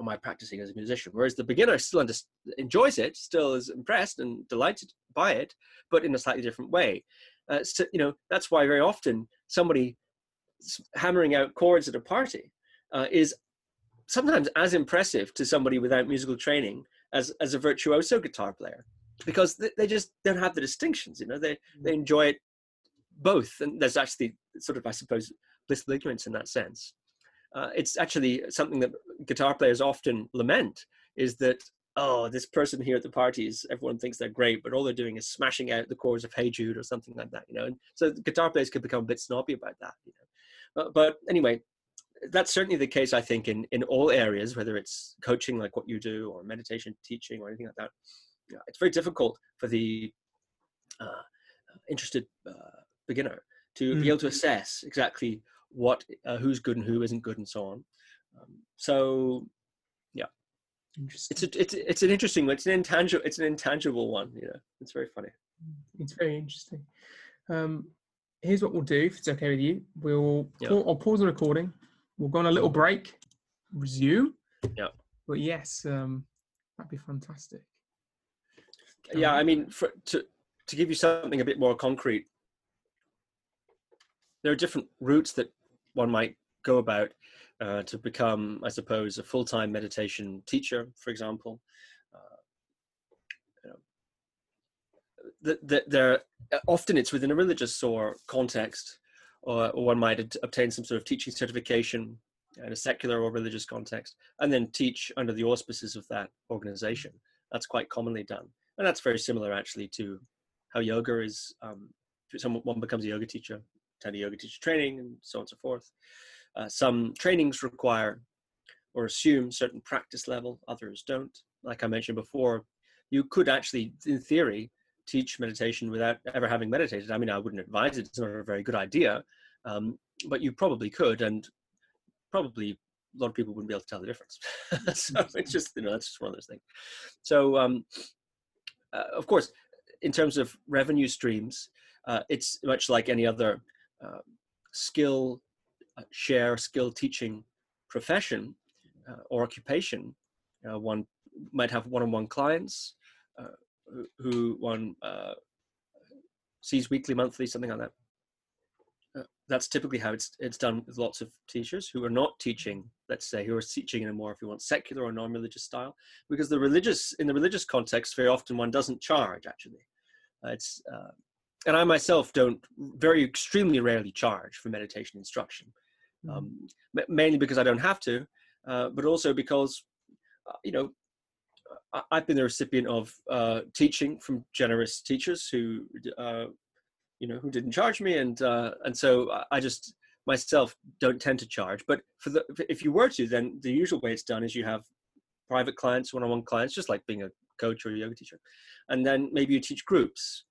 or my practicing as a musician. Whereas the beginner still under, enjoys it, still is impressed and delighted by it, but in a slightly different way. Uh, so, you know, that's why very often somebody hammering out chords at a party uh, is sometimes as impressive to somebody without musical training as, as a virtuoso guitar player because they, they just don't have the distinctions, you know, they, they enjoy it both. And there's actually sort of, I suppose, blissful ignorance in that sense uh, it's actually something that guitar players often lament is that oh this person here at the parties everyone thinks they're great but all they're doing is smashing out the chords of hey jude or something like that you know? And so guitar players could become a bit snobby about that you know? But, but anyway that's certainly the case i think in in all areas whether it's coaching like what you do or meditation teaching or anything like that. You know, it's very difficult for the uh, interested uh, beginner to mm. be able to assess exactly what uh, who's good and who isn't good and so on. Um, so yeah. It's a, it's it's an interesting it's an intangible it's an intangible one you know. It's very funny. It's very interesting. Um here's what we'll do if it's okay with you. We'll yeah. i'll pause the recording. We'll go on a little break. Resume. Yeah. But yes um that'd be fantastic. Yeah i mean for to to give you something a bit more concrete there are different routes that one might go about uh, to become, I suppose, a full-time meditation teacher, for example. Uh, there, often it's within a religious or context, or, or one might obtain some sort of teaching certification in a secular or religious context, and then teach under the auspices of that organization. That's quite commonly done, and that's very similar actually to how yoga is. Um, someone one becomes a yoga teacher, attend a yoga teacher training, and so on and so forth. Uh, some trainings require or assume certain practice level, others don't. Like I mentioned before, you could actually, in theory, teach meditation without ever having meditated. I mean, I wouldn't advise it; it's not a very good idea, um, but you probably could, and probably a lot of people wouldn't be able to tell the difference. so it's just you know that's just one of those things. So um, uh, of course, in terms of revenue streams, uh, it's much like any other uh, skill uh, share, skill teaching profession uh, or occupation. Uh, one might have one-on-one clients who, who, one sees weekly, monthly, something like that that's typically how it's it's done with lots of teachers who are not teaching let's say who are teaching in a more if you want secular or non-religious style because the religious in the religious context very often one doesn't charge actually uh, it's and i myself don't very extremely rarely charge for meditation instruction mm-hmm. um, mainly because i don't have to uh, but also because uh, you know I've been the recipient of uh, teaching from generous teachers who uh, you know who didn't charge me and uh, and so i just myself don't tend to charge but for the if you were to then the usual way it's done is you have private clients one-on-one clients just like being a coach or a yoga teacher and then maybe you teach groups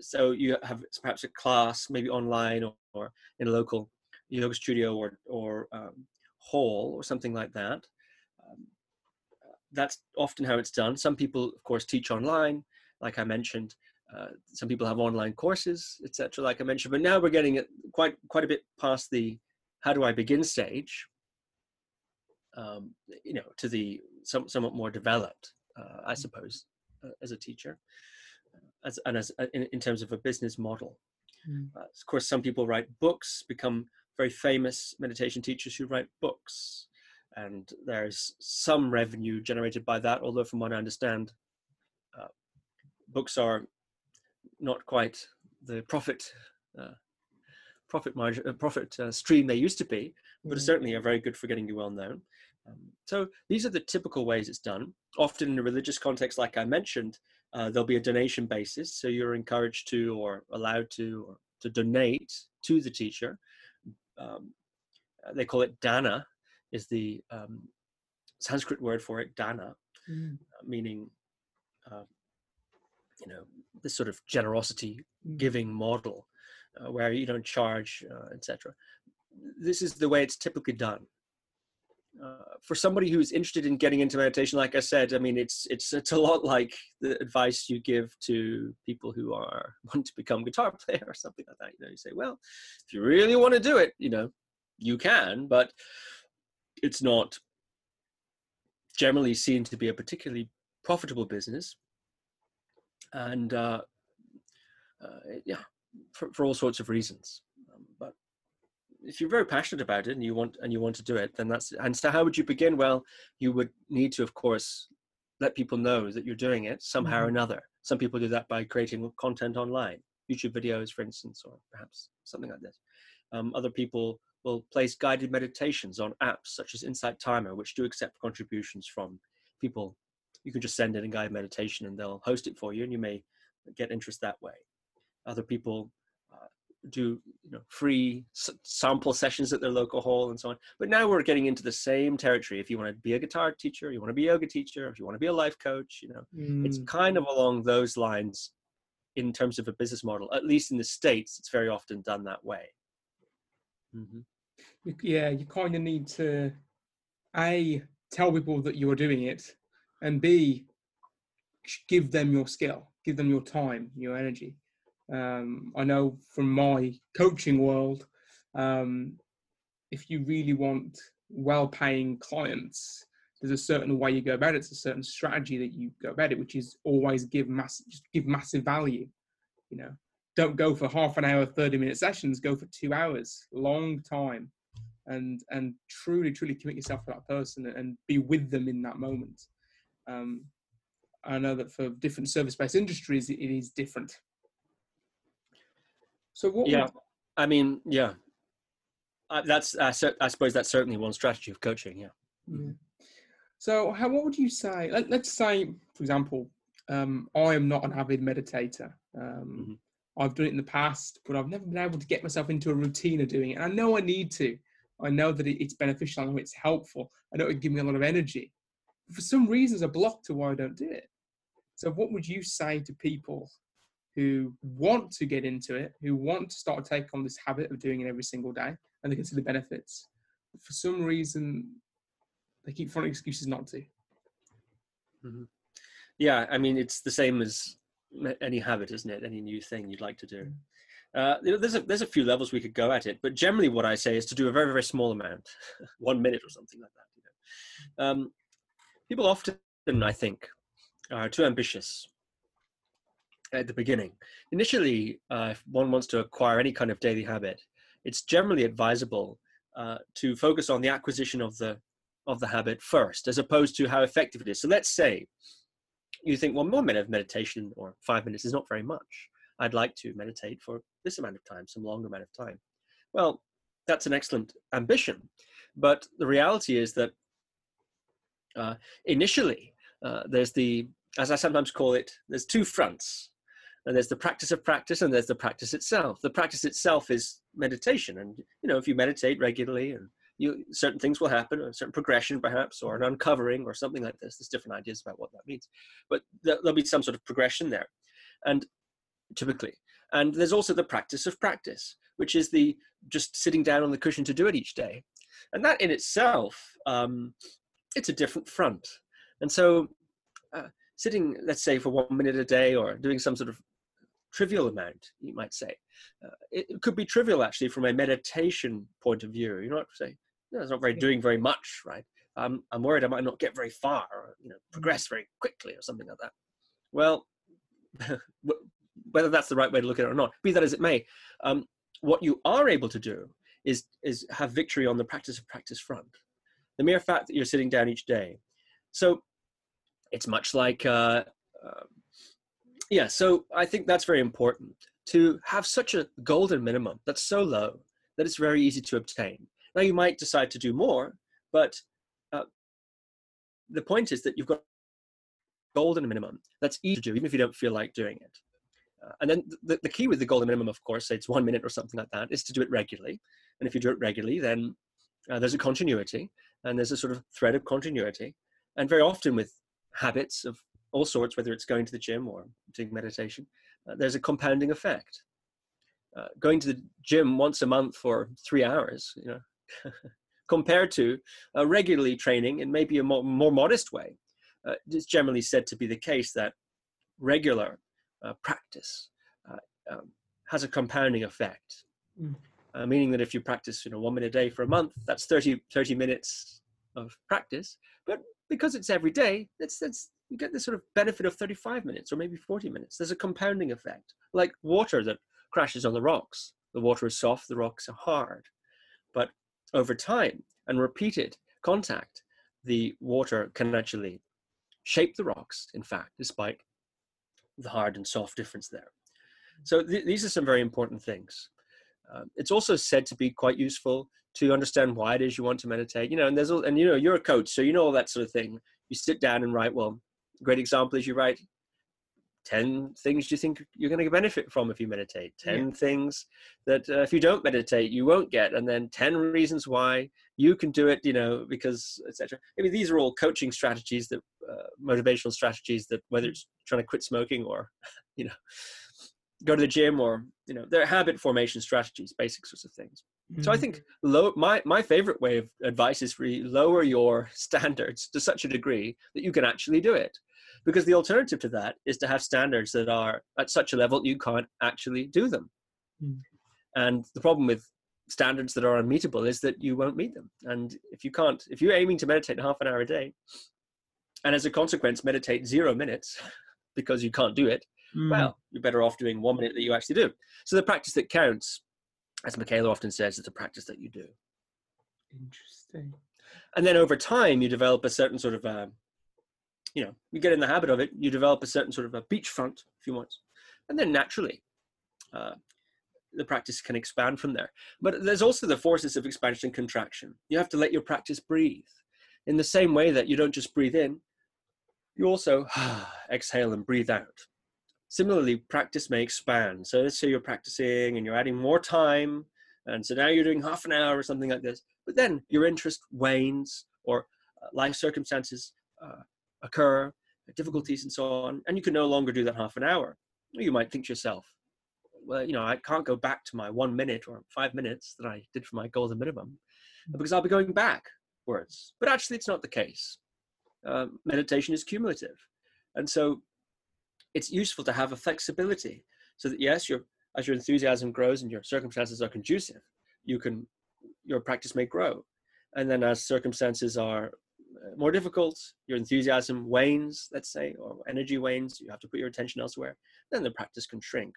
so you have perhaps a class maybe online or, or in a local yoga studio or or um, hall or something like that um, that's often how it's done some people of course teach online like i mentioned uh, some people have online courses, etc. Like I mentioned, but now we're getting it quite quite a bit past the how do I begin stage. Um, you know, to the some, somewhat more developed, uh, I suppose, uh, as a teacher, as and as uh, in, in terms of a business model. Mm. of course, some people write books, become very famous meditation teachers who write books, and there's some revenue generated by that. Although, from what I understand, uh, books are not quite the profit uh, profit margin uh, profit uh, stream they used to be, but mm. certainly are very good for getting you well known. Um, so these are the typical ways it's done. Often in a religious context, like I mentioned, uh, there'll be a donation basis, so you're encouraged to or allowed to or to donate to the teacher. Um, they call it dana, is the um, Sanskrit word for it, dana, mm. meaning uh, you know this sort of generosity mm. giving model uh, where you don't charge uh, etc this is the way it's typically done uh, for somebody who's interested in getting into meditation like i said i mean it's it's it's a lot like the advice you give to people who are want to become guitar player or something like that you know you say well if you really want to do it you know you can but it's not generally seen to be a particularly profitable business and uh, uh, yeah, for, for all sorts of reasons. If you're very passionate about it and you want and you want to do it, then that's and so how would you begin? Well, you would need to, of course, let people know that you're doing it somehow mm-hmm. or another. Some people do that by creating content online, YouTube videos, for instance, or perhaps something like this. Um, other people will place guided meditations on apps such as Insight Timer, which do accept contributions from people you can just send in a guided meditation and they'll host it for you and you may get interest that way other people do you know free s- sample sessions at their local hall and so on. But now we're getting into the same territory. If you want to be a guitar teacher you want to be a yoga teacher if you want to be a life coach you know mm. it's kind of along those lines in terms of a business model. At least in the states it's very often done that way. Mm-hmm. yeah you kind of need to a tell people that you're doing it and b give them your skill give them your time your energy um, i know from my coaching world um, if you really want well-paying clients there's a certain way you go about it. It's a certain strategy that you go about it which is always give mass give massive value you know. Don't go for half an hour 30 minute sessions go for two hours long time. And and truly truly commit yourself to that person and be with them in that moment. Um, I know that for different service-based industries, it is different. So what? Yeah, I mean, yeah, uh, that's I, I suppose that's certainly one strategy of coaching. Yeah. yeah. So, how what would you say? Let, us say, for example, um, I am not an avid meditator. Um, mm-hmm. I've done it in the past, but I've never been able to get myself into a routine of doing it. And I know I need to. I know that it's beneficial. I know it's helpful. I know it would give me a lot of energy. But for some reasons, a block to why I don't do it. So, what would you say to people who want to get into it, who want to start to take on this habit of doing it every single day, and they can see the benefits? But for some reason, they keep finding excuses not to. Mm-hmm. Yeah, I mean, it's the same as any habit, isn't it? Any new thing you'd like to do. Mm. Uh, you know, there's a there's a few levels we could go at it, but generally, what I say is to do a very very small amount, one minute or something like that. You know, um, people often, I think, are too ambitious at the beginning. Initially, uh, if one wants to acquire any kind of daily habit, it's generally advisable uh, to focus on the acquisition of the of the habit first, as opposed to how effective it is. So let's say you think, well, one minute of meditation or five minutes is not very much. I'd like to meditate for this amount of time, some longer amount of time. Well, that's an excellent ambition. But the reality is that uh, initially, uh, there's the, as I sometimes call it, there's two fronts. And there's the practice of practice and there's the practice itself. The practice itself is meditation. And, you know, if you meditate regularly and you certain things will happen, a certain progression perhaps, or an uncovering or something like this. There's different ideas about what that means, but there'll be some sort of progression there, and typically, and there's also the practice of practice, which is the just sitting down on the cushion to do it each day, and that in itself, um, it's a different front, and so. Uh, sitting, let's say, for one minute a day, or doing some sort of trivial amount, you might say. Uh, it, it, could be trivial actually from a meditation point of view. You're not saying, no, it's not very doing very much, right? I'm I'm worried I might not get very far, or you know, mm. progress very quickly, or something like that. Well, whether that's the right way to look at it or not, be that as it may, um, what you are able to do is is have victory on the practice of practice front. The mere fact that you're sitting down each day, so it's much like. Uh, uh, yeah, so I think that's very important to have such a golden minimum that's so low that it's very easy to obtain. Now you might decide to do more, but uh, the point is that you've got a golden minimum that's easy to do, even if you don't feel like doing it. Uh, and then the, the key with the golden minimum, of course, it's one minute or something like that, is to do it regularly. And if you do it regularly, then uh, there's a continuity and there's a sort of thread of continuity. And very often with habits of all sorts, whether it's going to the gym or doing meditation, uh, there's a compounding effect. Uh, going to the gym once a month for three hours, you know, compared to uh, regularly training in maybe a more, more modest way. Uh, it's generally said to be the case that regular uh, practice uh, um, has a compounding effect, mm. Uh, meaning that if you practice you know, one minute a day for a month, that's 30, 30 minutes of practice. But because it's every day, that's, that's, you get this sort of benefit of 35 minutes or maybe 40 minutes. There's a compounding effect, like water that crashes on the rocks. The water is soft, the rocks are hard. But over time and repeated contact, the water can actually shape the rocks, in fact, despite the hard and soft difference there. So th- these are some very important things. Um, it's also said to be quite useful to understand why it is you want to meditate. You know, and there's all, and you know you're a coach, so you know all that sort of thing. You sit down and write. Well, great example is you write 10 things you think you're going to benefit from if you meditate 10 yeah. things that uh, if you don't meditate you won't get and then 10 reasons why you can do it you know because etc i mean these are all coaching strategies that uh, motivational strategies that whether it's trying to quit smoking or you know go to the gym or you know they're habit formation strategies basic sorts of things mm-hmm. so i mm-hmm. think low my my favorite way of advice is for you lower your standards to such a degree that you can actually do it because the alternative to that is to have standards that are at such a level you can't actually do them. Mm. and the problem with standards that are unmeetable is that you won't meet them. And if you can't if you're aiming to meditate half an hour a day and as a consequence meditate zero minutes because you can't do it mm. well you're better off doing one minute that you actually do. So the practice that counts as michaela often says is the practice that you do. Interesting. And then over time you develop a certain sort of uh, you know, you get in the habit of it, you develop a certain sort of a beachfront, if you want, and then naturally, uh, the practice can expand from there. But there's also the forces of expansion and contraction. You have to let your practice breathe in the same way that you don't just breathe in, you also exhale and breathe out. Similarly, practice may expand. So let's say you're practicing and you're adding more time, and so now you're doing half an hour or something like this, but then your interest wanes or uh, life circumstances uh, occur, difficulties and so on, and you can no longer do that half an hour. You might think to yourself, well, you know, I can't go back to my one minute or five minutes that I did for my golden minimum because I'll be going backwards. But actually, it's not the case. Uh, meditation is cumulative. And so it's useful to have a flexibility so that, yes, your, as your enthusiasm grows and your circumstances are conducive, you can, your practice may grow. And then as circumstances are more difficult, your enthusiasm wanes, let's say, or energy wanes, you have to put your attention elsewhere, then the practice can shrink.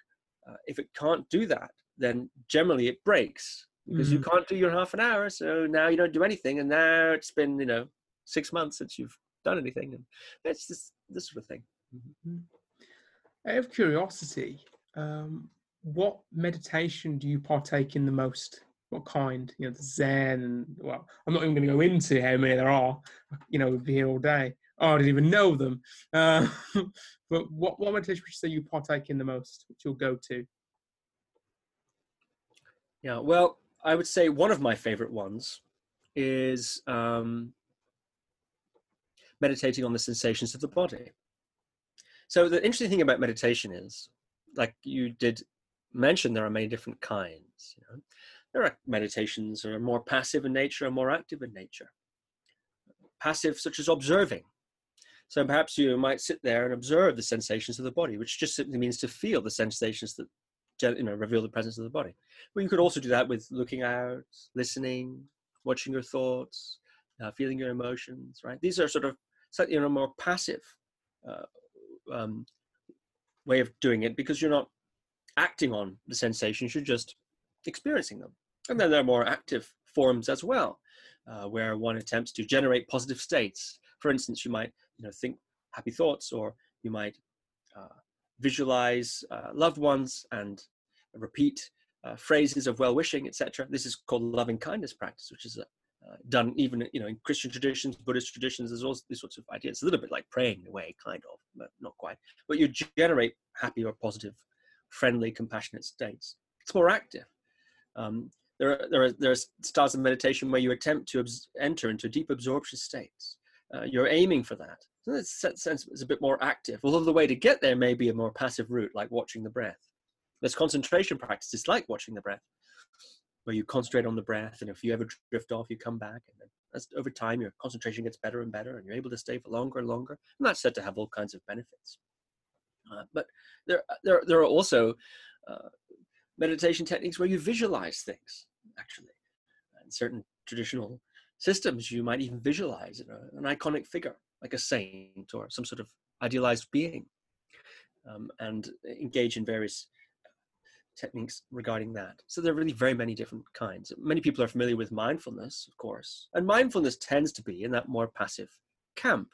Uh, if it can't do that, then generally it breaks because mm-hmm. you can't do your half an hour. So now you don't do anything, and now it's been you know six months since you've done anything, and it's just this sort of thing. Mm-hmm. Out of curiosity, um, what meditation do you partake in the most? What kind? You know, the Zen, well, I'm not even going to go into how many there are. You know, we'd be here all day. Oh, I didn't even know them. Uh, but what what meditation would you say you partake in the most? Which you'll go to? Yeah, well, I would say one of my favorite ones is um, meditating on the sensations of the body. So the interesting thing about meditation is, like you did mention, there are many different kinds. You know? There are meditations that are more passive in nature and more active in nature. Passive, such as observing. So perhaps you might sit there and observe the sensations of the body, which just simply means to feel the sensations that you know reveal the presence of the body. But you could also do that with looking out, listening, watching your thoughts, uh, feeling your emotions. Right? These are sort of slightly in a more passive uh, um, way of doing it because you're not acting on the sensations, you're just experiencing them. And then there are more active forms as well, uh, where one attempts to generate positive states. For instance, you might you know think happy thoughts, or you might uh, visualize uh, loved ones and repeat uh, phrases of well wishing, etc. This is called loving kindness practice, which is uh, done even you know in Christian traditions, Buddhist traditions. There's all these sorts of ideas. It's a little bit like praying in a way, kind of, but not quite. But you generate happy or positive, friendly, compassionate states. It's more active. Um, there are, there are there are styles of meditation where you attempt to abs- enter into deep absorption states. Uh, you're aiming for that. So that sense is a bit more active. Although the way to get there may be a more passive route, like watching the breath. There's concentration practices like watching the breath where you concentrate on the breath, and if you ever drift off, you come back, and then as over time your concentration gets better and better, and you're able to stay for longer and longer. And that's said to have all kinds of benefits. Uh, but there, there, there are also uh, meditation techniques where you visualize things. Actually, in certain traditional systems, you might even visualize an iconic figure, like a saint or some sort of idealized being, um, and engage in various techniques regarding that. So there are really very many different kinds. Many people are familiar with mindfulness, of course, and mindfulness tends to be in that more passive camp.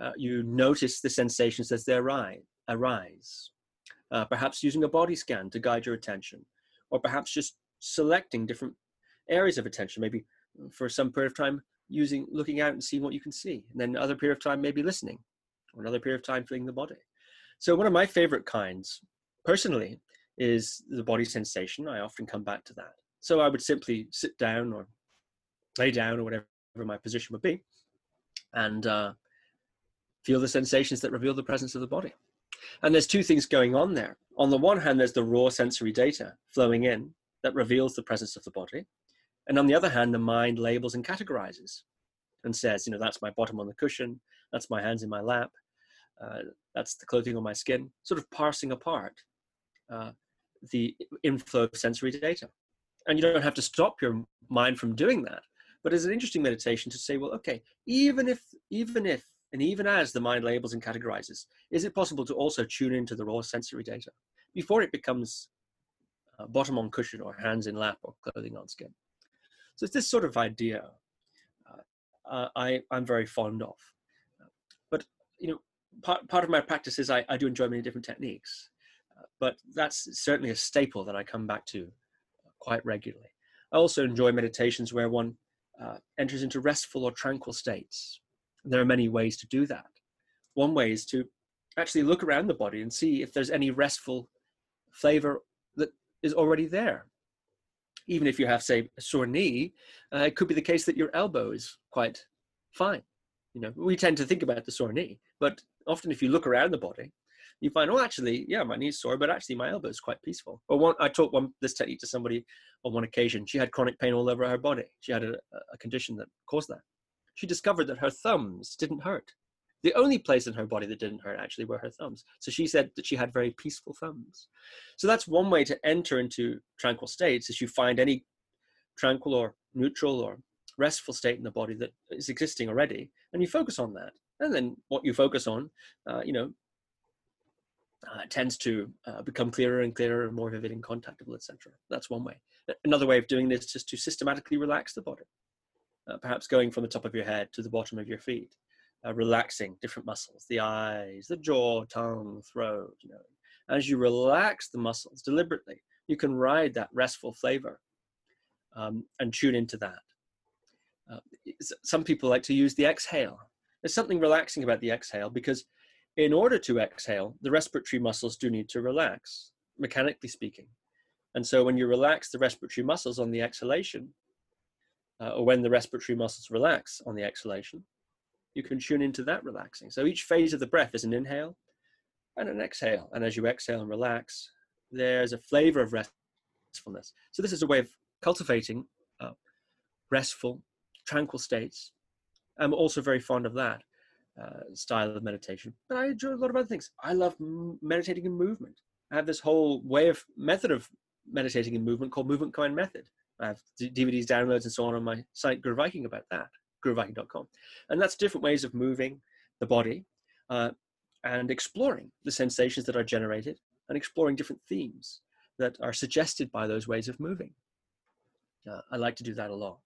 Uh, you notice the sensations as they arise, arise. Uh, perhaps using a body scan to guide your attention, or perhaps just selecting different areas of attention, maybe for some period of time using looking out and seeing what you can see, and then another period of time maybe listening, or another period of time feeling the body. So one of my favorite kinds, personally, is the body sensation. I often come back to that. So I would simply sit down or lay down or whatever my position would be and uh, feel the sensations that reveal the presence of the body. And there's two things going on there. On the one hand, there's the raw sensory data flowing in that reveals the presence of the body. And on the other hand, the mind labels and categorizes and says, you know, that's my bottom on the cushion, that's my hands in my lap, uh, that's the clothing on my skin, sort of parsing apart uh, the inflow of sensory data. And you don't have to stop your mind from doing that. But it's an interesting meditation to say, well, okay, even if, even if, and even as the mind labels and categorizes, is it possible to also tune into the raw sensory data before it becomes uh, bottom on cushion or hands in lap or clothing on skin? So it's this sort of idea uh, uh I, I'm very fond of. But, you know, part, part of my practice is I, I do enjoy many different techniques. but that's certainly a staple that I come back to quite regularly. I also enjoy meditations where one uh, enters into restful or tranquil states. And There are many ways to do that. One way is to actually look around the body and see if there's any restful flavor is already there. Even if you have, say, a sore knee, uh, it could be the case that your elbow is quite fine. You know, we tend to think about the sore knee, but often if you look around the body, you find, oh, actually, yeah, my knee's sore, but actually my elbow is quite peaceful. Or one, I taught one this technique to somebody on one occasion. She had chronic pain all over her body. She had a, a condition that caused that. She discovered that her thumbs didn't hurt. The only place in her body that didn't hurt actually were her thumbs. So she said that she had very peaceful thumbs. So that's one way to enter into tranquil states is you find any tranquil or neutral or restful state in the body that is existing already, and you focus on that. And then what you focus on, uh, you know, uh, tends to uh, become clearer and clearer and more vivid and contactable, etc. That's one way. Another way of doing this is to systematically relax the body, uh, perhaps going from the top of your head to the bottom of your feet, uh, relaxing different muscles, the eyes, the jaw, tongue, throat. You know, as you relax the muscles deliberately, you can ride that restful flavor um, and tune into that. Uh, some people like to use the exhale. There's something relaxing about the exhale because in order to exhale, the respiratory muscles do need to relax, mechanically speaking. And so when you relax the respiratory muscles on the exhalation, uh, or when the respiratory muscles relax on the exhalation, you can tune into that relaxing. So each phase of the breath is an inhale and an exhale. And as you exhale and relax, there's a flavor of restfulness. So this is a way of cultivating uh, restful, tranquil states. I'm also very fond of that uh, style of meditation. But I enjoy a lot of other things. I love m- meditating in movement. I have this whole way of method of meditating in movement called Movement Kind Method. I have d- DVDs, downloads, and so on on my site, Guru Viking, about that, guruviking.com. And that's different ways of moving the body uh, and exploring the sensations that are generated and exploring different themes that are suggested by those ways of moving. Uh, I like to do that a lot.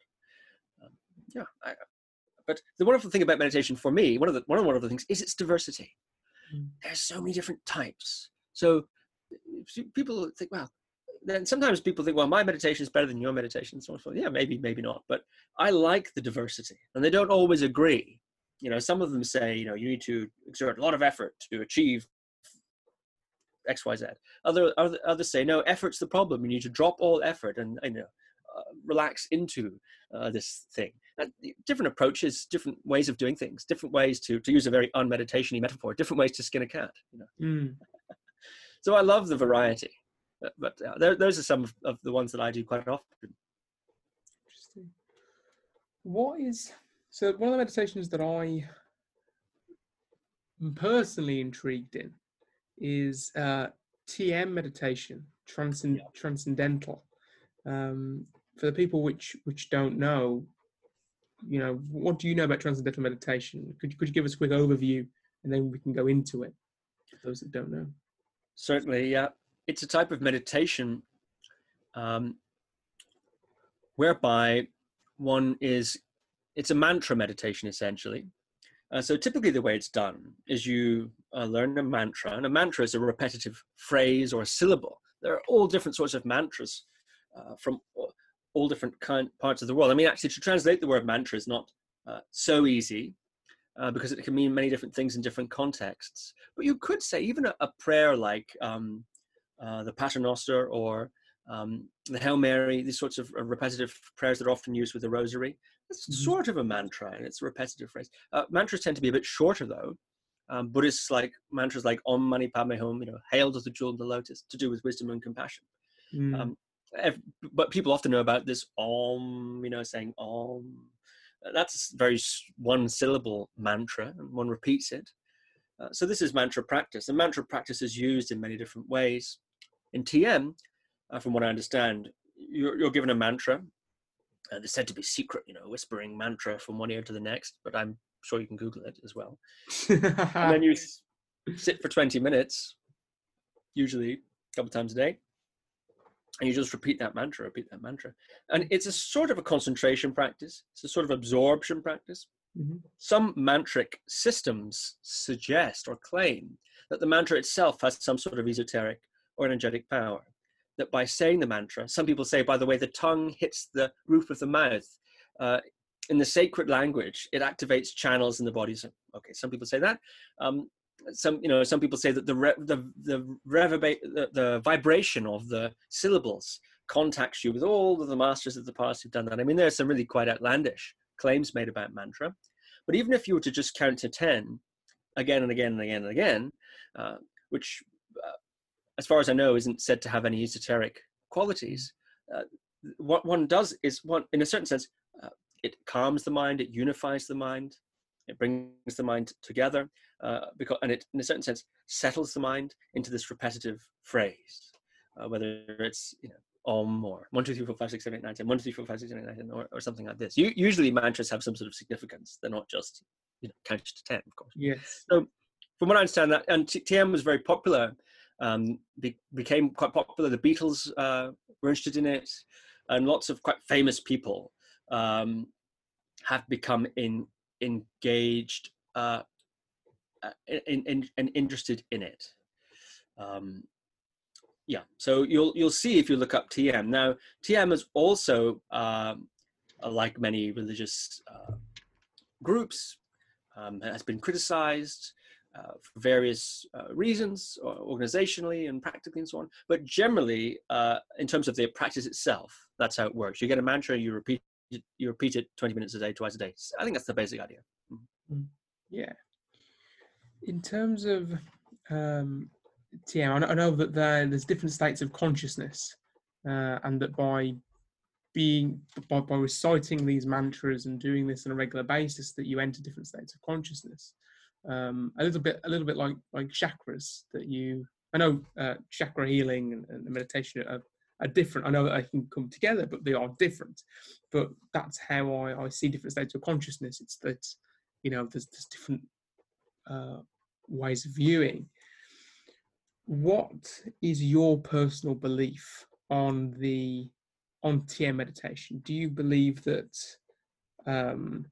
Um, yeah, I, but the wonderful thing about meditation for me, one of the one of the wonderful things is its diversity. Mm. There's so many different types. So people think, well, then sometimes people think, well, my meditation is better than your meditation. So yeah, maybe, maybe not. But I like the diversity, and they don't always agree. You know, some of them say, you know, you need to exert a lot of effort to achieve X, Y, Z. Other, other others say, no, effort's the problem. You need to drop all effort and you know, uh, relax into uh, this thing. And different approaches, different ways of doing things, different ways to to use a very unmeditation metaphor, different ways to skin a cat. You know. Mm. so I love the variety, uh, but uh, there, those are some of, of the ones that I do quite often. Interesting. What is so one of the meditations that I am personally intrigued in is uh, TM meditation, transcend, yeah. transcendental. Um, for the people which which don't know, you know, what do you know about transcendental meditation? Could you, could you give us a quick overview and then we can go into it for those that don't know? Certainly, yeah. It's a type of meditation um, whereby one is, it's a mantra meditation essentially. Uh, so typically the way it's done is you uh, learn a mantra, and a mantra is a repetitive phrase or a syllable. There are all different sorts of mantras uh, from all different kind parts of the world. I mean, actually, to translate the word mantra is not uh, so easy uh, because it can mean many different things in different contexts. But you could say even a, a prayer like um, uh, the Paternoster or um, the Hail Mary, these sorts of uh, repetitive prayers that are often used with the Rosary. It's mm-hmm. sort of a mantra, and it's a repetitive phrase. Uh, mantras tend to be a bit shorter, though. Um, Buddhists like mantras like Om Mani Padme Hum, you know, Hail to the Jewel of the Lotus, to do with wisdom and compassion. Mm. Um, but people often know about this om, you know, saying om. That's very one syllable mantra, and one repeats it. Uh, so this is mantra practice, and mantra practice is used in many different ways. In TM, uh, from what I understand, you're, you're given a mantra. Uh, they're said to be secret, you know, whispering mantra from one ear to the next, but I'm sure you can Google it as well. and then you sit for 20 minutes, usually a couple times a day, and you just repeat that mantra, repeat that mantra. And it's a sort of a concentration practice, it's a sort of absorption practice. Mm-hmm. Some mantric systems suggest or claim that the mantra itself has some sort of esoteric or energetic power. That by saying the mantra, some people say, by the way, the tongue hits the roof of the mouth. Uh, in the sacred language, it activates channels in the body. So, okay, some people say that. Um, some, you know, some people say that the re- the the, reverberate, the the vibration of the syllables contacts you with all of the masters of the past who've done that. I mean, there are some really quite outlandish claims made about mantra. But even if you were to just count to 10 again and again and again and again, uh, which, as far as I know, isn't said to have any esoteric qualities, uh, what one does is one, in a certain sense, uh, it calms the mind, it unifies the mind, it brings the mind together, uh, because, and it, in a certain sense, settles the mind into this repetitive phrase, uh, whether it's you know om or 1, 2, 3, 4, 5, 6, 7, 8, 9, 10, 1, 3, 5, 6, 7, 8, 9, or, or something like this. You, usually mantras have some sort of significance. They're not just, you know, count to 10, of course. Yes. So from what I understand, that and TM was very popular, um, be, became quite popular. The Beatles uh, were interested in it, and lots of quite famous people um, have become in, engaged uh, in, in, and interested in it. Um, yeah so you'll you'll see if you look up tm now tm is also um, like many religious uh, groups um, has been criticized uh, for various uh, reasons organizationally and practically and so on. But generally uh, in terms of the practice itself that's how it works. You get a mantra you repeat it, you repeat it 20 minutes a day twice a day. So i think that's the basic idea. Mm-hmm. yeah. In terms of um, yeah, I know that there, there's different states of consciousness, uh, and that by being by, by reciting these mantras and doing this on a regular basis, that you enter different states of consciousness. Um, a little bit, a little bit like like chakras that you. I know uh, chakra healing and, and meditation are, are different. I know that they can come together, but they are different. But that's how I, I see different states of consciousness. It's that you know there's, there's different uh, ways of viewing what is your personal belief on the on TM meditation? Do you believe that um,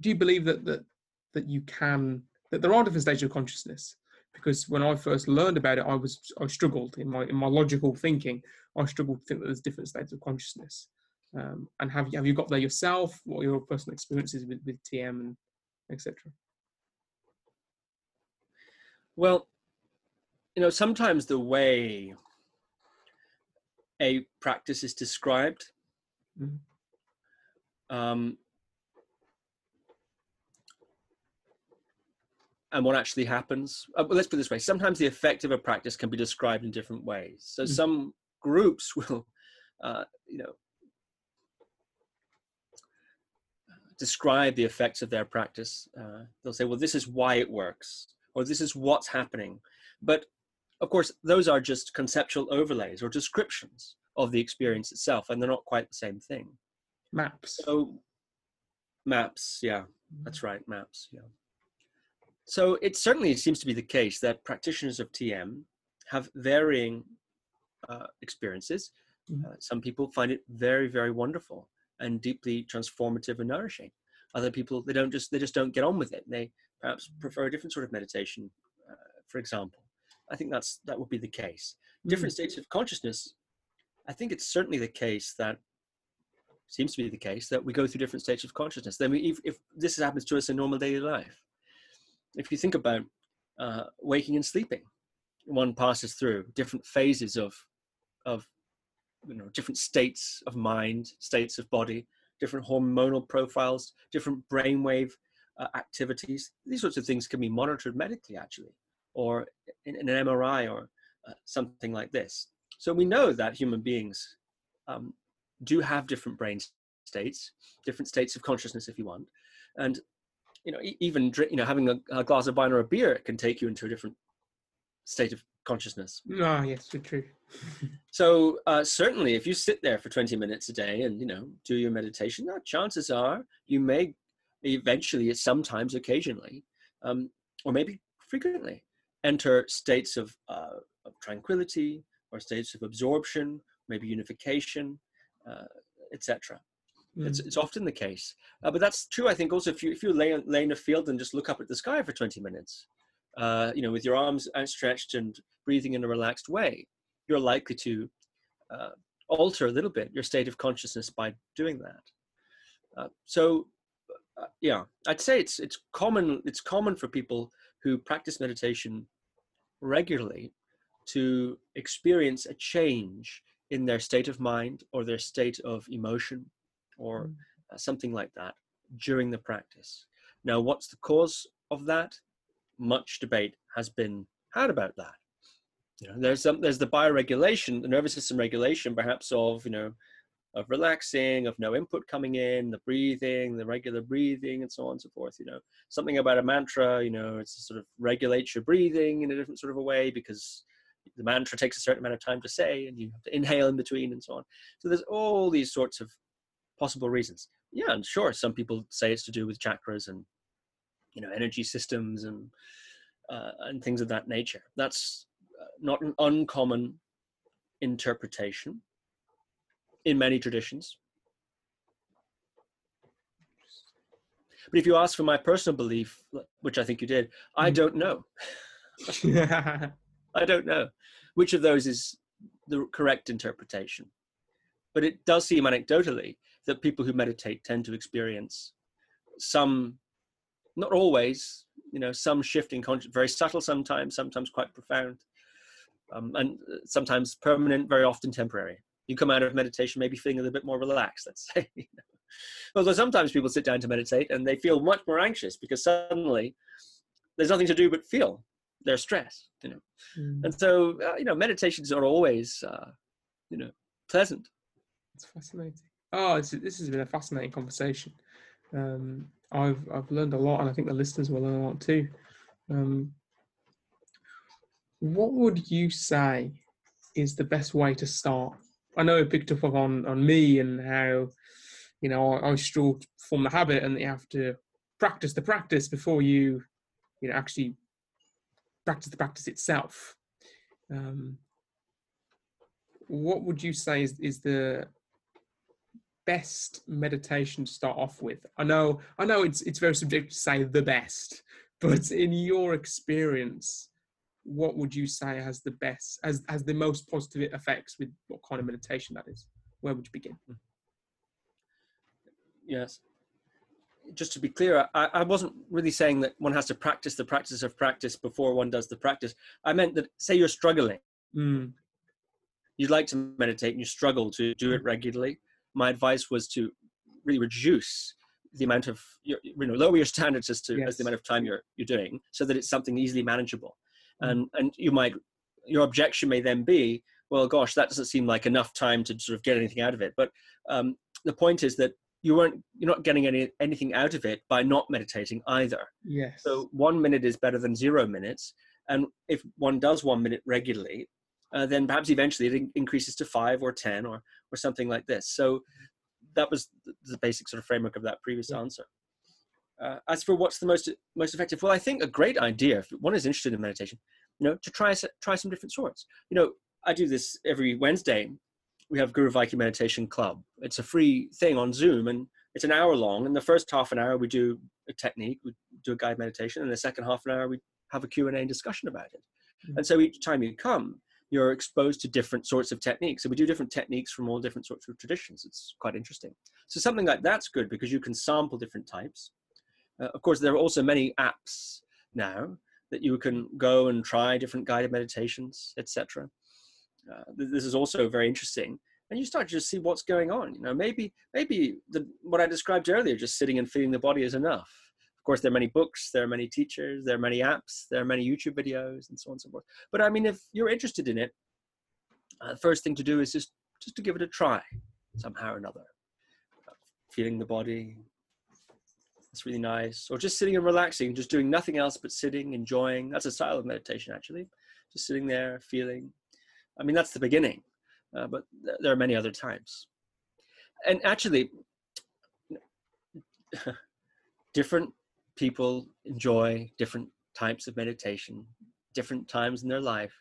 do you believe that that that you can that there are different stages of consciousness? Because when I first learned about it, I was I struggled in my in my logical thinking. I struggled to think that there's different states of consciousness. Um, and have you have you got there yourself? What are your personal experiences with with TM and etc. Well, you know sometimes the way a practice is described mm-hmm. um, and what actually happens uh, well, let's put it this way sometimes the effect of a practice can be described in different ways so mm-hmm. some groups will uh, you know describe the effects of their practice uh, they'll say well this is why it works or this is what's happening but of course, those are just conceptual overlays or descriptions of the experience itself, and they're not quite the same thing. Maps. So, maps, yeah, that's right, maps, yeah. So it certainly seems to be the case that practitioners of TM have varying uh, experiences. Mm-hmm. Uh, some people find it very, very wonderful and deeply transformative and nourishing. Other people, they don't just they just don't get on with it. They perhaps prefer a different sort of meditation, uh, for example. I think that's that would be the case. Different mm. states of consciousness. I think it's certainly the case that seems to be the case that we go through different states of consciousness. Then, we, if, if this happens to us in normal daily life, if you think about uh, waking and sleeping, one passes through different phases of of you know different states of mind, states of body, different hormonal profiles, different brainwave uh, activities. These sorts of things can be monitored medically, actually or in, in an MRI or uh, something like this. So we know that human beings um, do have different brain states, different states of consciousness, if you want, and you know even drink, you know having a, a glass of wine or a beer can take you into a different state of consciousness. Ah, yes, true. so uh, certainly, if you sit there for 20 minutes a day and you know do your meditation, now chances are you may eventually, sometimes, occasionally, um, or maybe frequently, enter states of, uh, of tranquility or states of absorption, maybe unification, uh, etc. Mm. It's, it's often the case. Uh, but that's true, I think, also if you, if you lay, lay in a field and just look up at the sky for 20 minutes, uh, you know, with your arms outstretched and breathing in a relaxed way, you're likely to uh, alter a little bit your state of consciousness by doing that. Uh, so, uh, yeah, I'd say it's it's common it's common for people who practice meditation regularly to experience a change in their state of mind or their state of emotion or mm. uh, something like that during the practice. Now, what's the cause of that? Much debate has been had about that. You know, there's some, there's the bioregulation, the nervous system regulation, perhaps of you know, of relaxing, of no input coming in, the breathing, the regular breathing, and so on and so forth. You know, something about a mantra. You know, it's sort of regulates your breathing in a different sort of a way because the mantra takes a certain amount of time to say, and you have to inhale in between, and so on. So there's all these sorts of possible reasons. Yeah, and sure, some people say it's to do with chakras and you know energy systems and uh, and things of that nature. That's uh, not an uncommon interpretation in many traditions. But if you ask for my personal belief, which I think you did, I mm. don't know. I don't know which of those is the correct interpretation. But it does seem anecdotally that people who meditate tend to experience some not always, you know, some shifting very subtle sometimes, sometimes quite profound, um, and sometimes permanent, very often temporary. You come out of meditation maybe feeling a little bit more relaxed, let's say. Although sometimes people sit down to meditate and they feel much more anxious because suddenly there's nothing to do but feel their stress, you know. Mm. And so, uh, you know, meditations are always, uh, you know, pleasant. It's fascinating. Oh, this has been a fascinating conversation. Um, I've I've learned a lot, and I think the listeners will learn a lot too. Um, what would you say is the best way to start? I know it picked up on on me and how you know I, I struggle to form the habit, and you have to practice the practice before you you know actually practice the practice itself. Um, what would you say is, is the best meditation to start off with? I know, I know it's it's very subjective to say the best, but in your experience, what would you say has the best, has has the most positive effects with what kind of meditation that is? Where would you begin? Hmm. Yes. Just to be clear, I, I wasn't really saying that one has to practice the practice of practice before one does the practice. I meant that, say, you're struggling. Mm. You'd like to meditate and you struggle to do it regularly my advice was to really reduce the amount of you know lower your standards as to yes. as the amount of time you're you're doing so that it's something easily manageable. Mm. and and you might your objection may then be well gosh that doesn't seem like enough time to sort of get anything out of it. But um, the point is that you weren't you're not getting any anything out of it by not meditating either. Yes. So one minute is better than zero minutes. And if one does one minute regularly uh, then perhaps eventually it increases to five or ten or or something like this. So that was the basic sort of framework of that previous yeah. answer. Uh, as for what's the most most effective, well, I think a great idea if one is interested in meditation, you know, to try try some different sorts. You know, I do this every Wednesday. We have Guru Viking Meditation Club. It's a free thing on Zoom, and it's an hour long. And the first half an hour we do a technique, we do a guided meditation, and the second half an hour we have a Q and A discussion about it. Mm-hmm. And so each time you come, you're exposed to different sorts of techniques. So we do different techniques from all different sorts of traditions. It's quite interesting. So something like that's good because you can sample different types. Uh, of course, there are also many apps now that you can go and try different guided meditations, etc. Uh, this is also very interesting, and you start to just see what's going on. You know, maybe maybe the, what I described earlier, just sitting and feeling the body, is enough course, there are many books, there are many teachers, there are many apps, there are many YouTube videos, and so on and so forth. But I mean, if you're interested in it, uh, the first thing to do is just just to give it a try, somehow or another. Uh, feeling the body, it's really nice. Or just sitting and relaxing, just doing nothing else but sitting, enjoying. That's a style of meditation, actually. Just sitting there, feeling. I mean, that's the beginning, uh, but th- there are many other times. And actually, different people enjoy different types of meditation, different times in their life.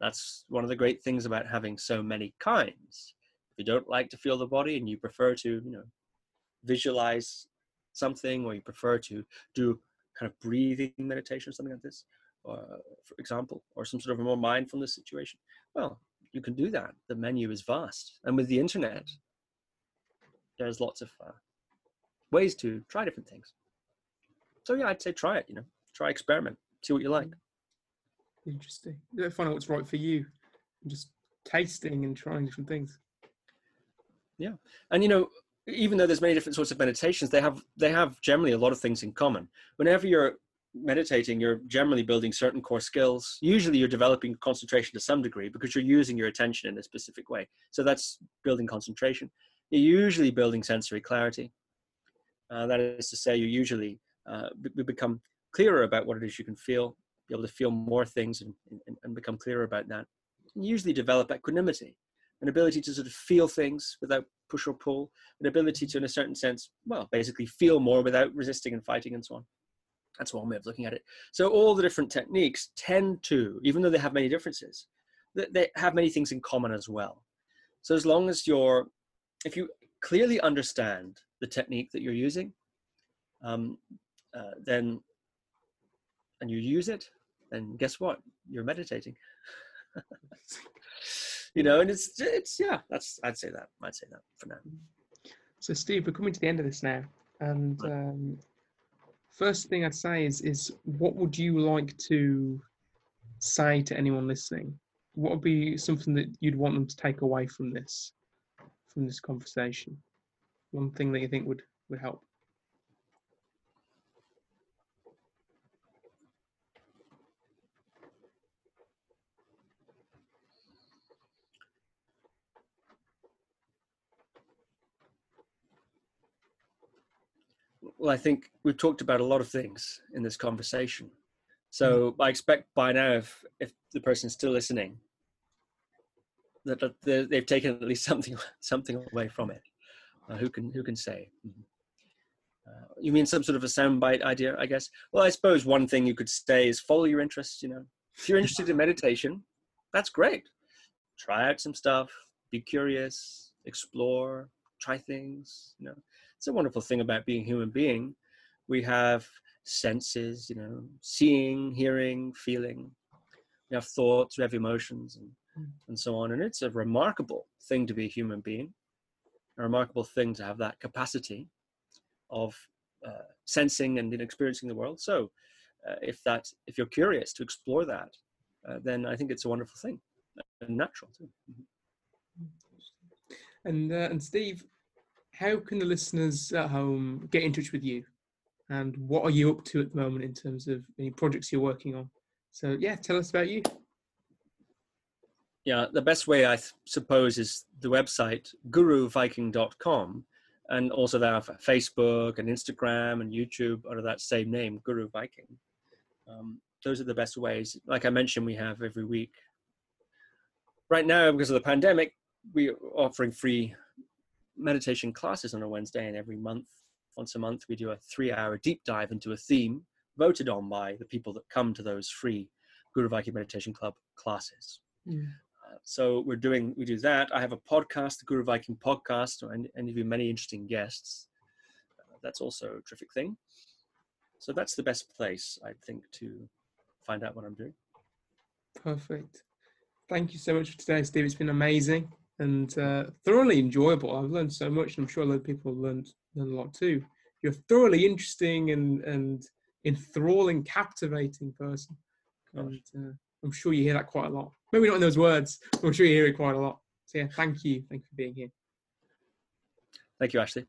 That's one of the great things about having so many kinds. If you don't like to feel the body and you prefer to, you know, visualize something or you prefer to do kind of breathing meditation or something like this, uh, for example, or some sort of a more mindfulness situation. Well, you can do that. The menu is vast, and with the internet, there's lots of uh, ways to try different things. So yeah, I'd say try it. You know, try experiment, see what you like. Interesting. Find out what's right for you, and just tasting and trying different things. Yeah, and you know, even though there's many different sorts of meditations, they have they have generally a lot of things in common. Whenever you're meditating, you're generally building certain core skills. Usually, you're developing concentration to some degree because you're using your attention in a specific way. So that's building concentration. You're usually building sensory clarity. Uh, that is to say, you're usually uh, b- become clearer about what it is you can feel, be able to feel more things and, and, and become clearer about that. And usually develop equanimity, an ability to sort of feel things without push or pull, an ability to, in a certain sense, well, basically feel more without resisting and fighting and so on. That's one way of looking at it. So all the different techniques tend to, even though they have many differences, they have many things in common as well. So as long as you're, if you clearly understand the technique that you're using, um, uh, then, and you use it, then guess what? You're meditating. you know, and it's it's yeah, that's I'd say that. I'd say that for now. So Steve, we're coming to the end of this now, and um, first thing I'd say is is what would you like to say to anyone listening? What would be something that you'd want them to take away from this from this conversation? One thing that you think would would help. Well, I think we've talked about a lot of things in this conversation. So mm. I expect by now, if if the person's still listening, that, that they've taken at least something something away from it. Uh, who can who can say? Mm-hmm. Uh, you mean some sort of a soundbite idea, I guess? Well, I suppose one thing you could say is follow your interests. You know, if you're interested in meditation, that's great. Try out some stuff. Be curious. Explore. Try things. You know, it's a wonderful thing about being a human being. We have senses, you know, seeing, hearing, feeling. We have thoughts, we have emotions, and, hmm. and so on. And it's a remarkable thing to be a human being, a remarkable thing to have that capacity of uh, sensing and experiencing the world. So, uh, if that, if you're curious to explore that, uh, then I think it's a wonderful thing and natural too. Mm-hmm. And uh, and Steve, how can the listeners at home get in touch with you? And what are you up to at the moment in terms of any projects you're working on? So, yeah, tell us about you. Yeah, the best way I th- suppose is the website guruviking.com and also they have Facebook and Instagram and YouTube under that same name, Guru Viking. Um, those are the best ways. Like I mentioned, we have every week. Right now, because of the pandemic, we're offering free meditation classes on a Wednesday, and every month, once a month, we do a three hour deep dive into a theme voted on by the people that come to those free Guru Viking Meditation Club classes. Mm. Uh, so we're doing, we do that. I have a podcast, the Guru Viking podcast, and interview many interesting guests. Uh, that's also a terrific thing. So that's the best place, I think, to find out what I'm doing. Perfect. Thank you so much for today, Steve. It's been amazing and uh, thoroughly enjoyable. I've learned so much, and I'm sure a lot of people have learned, learned a lot too. You're a thoroughly interesting and, and enthralling, captivating person. And uh, I'm sure you hear that quite a lot. Maybe not in those words, but I'm sure you hear it quite a lot. So, yeah, thank you. Thank you for being here. Thank you, Ashley.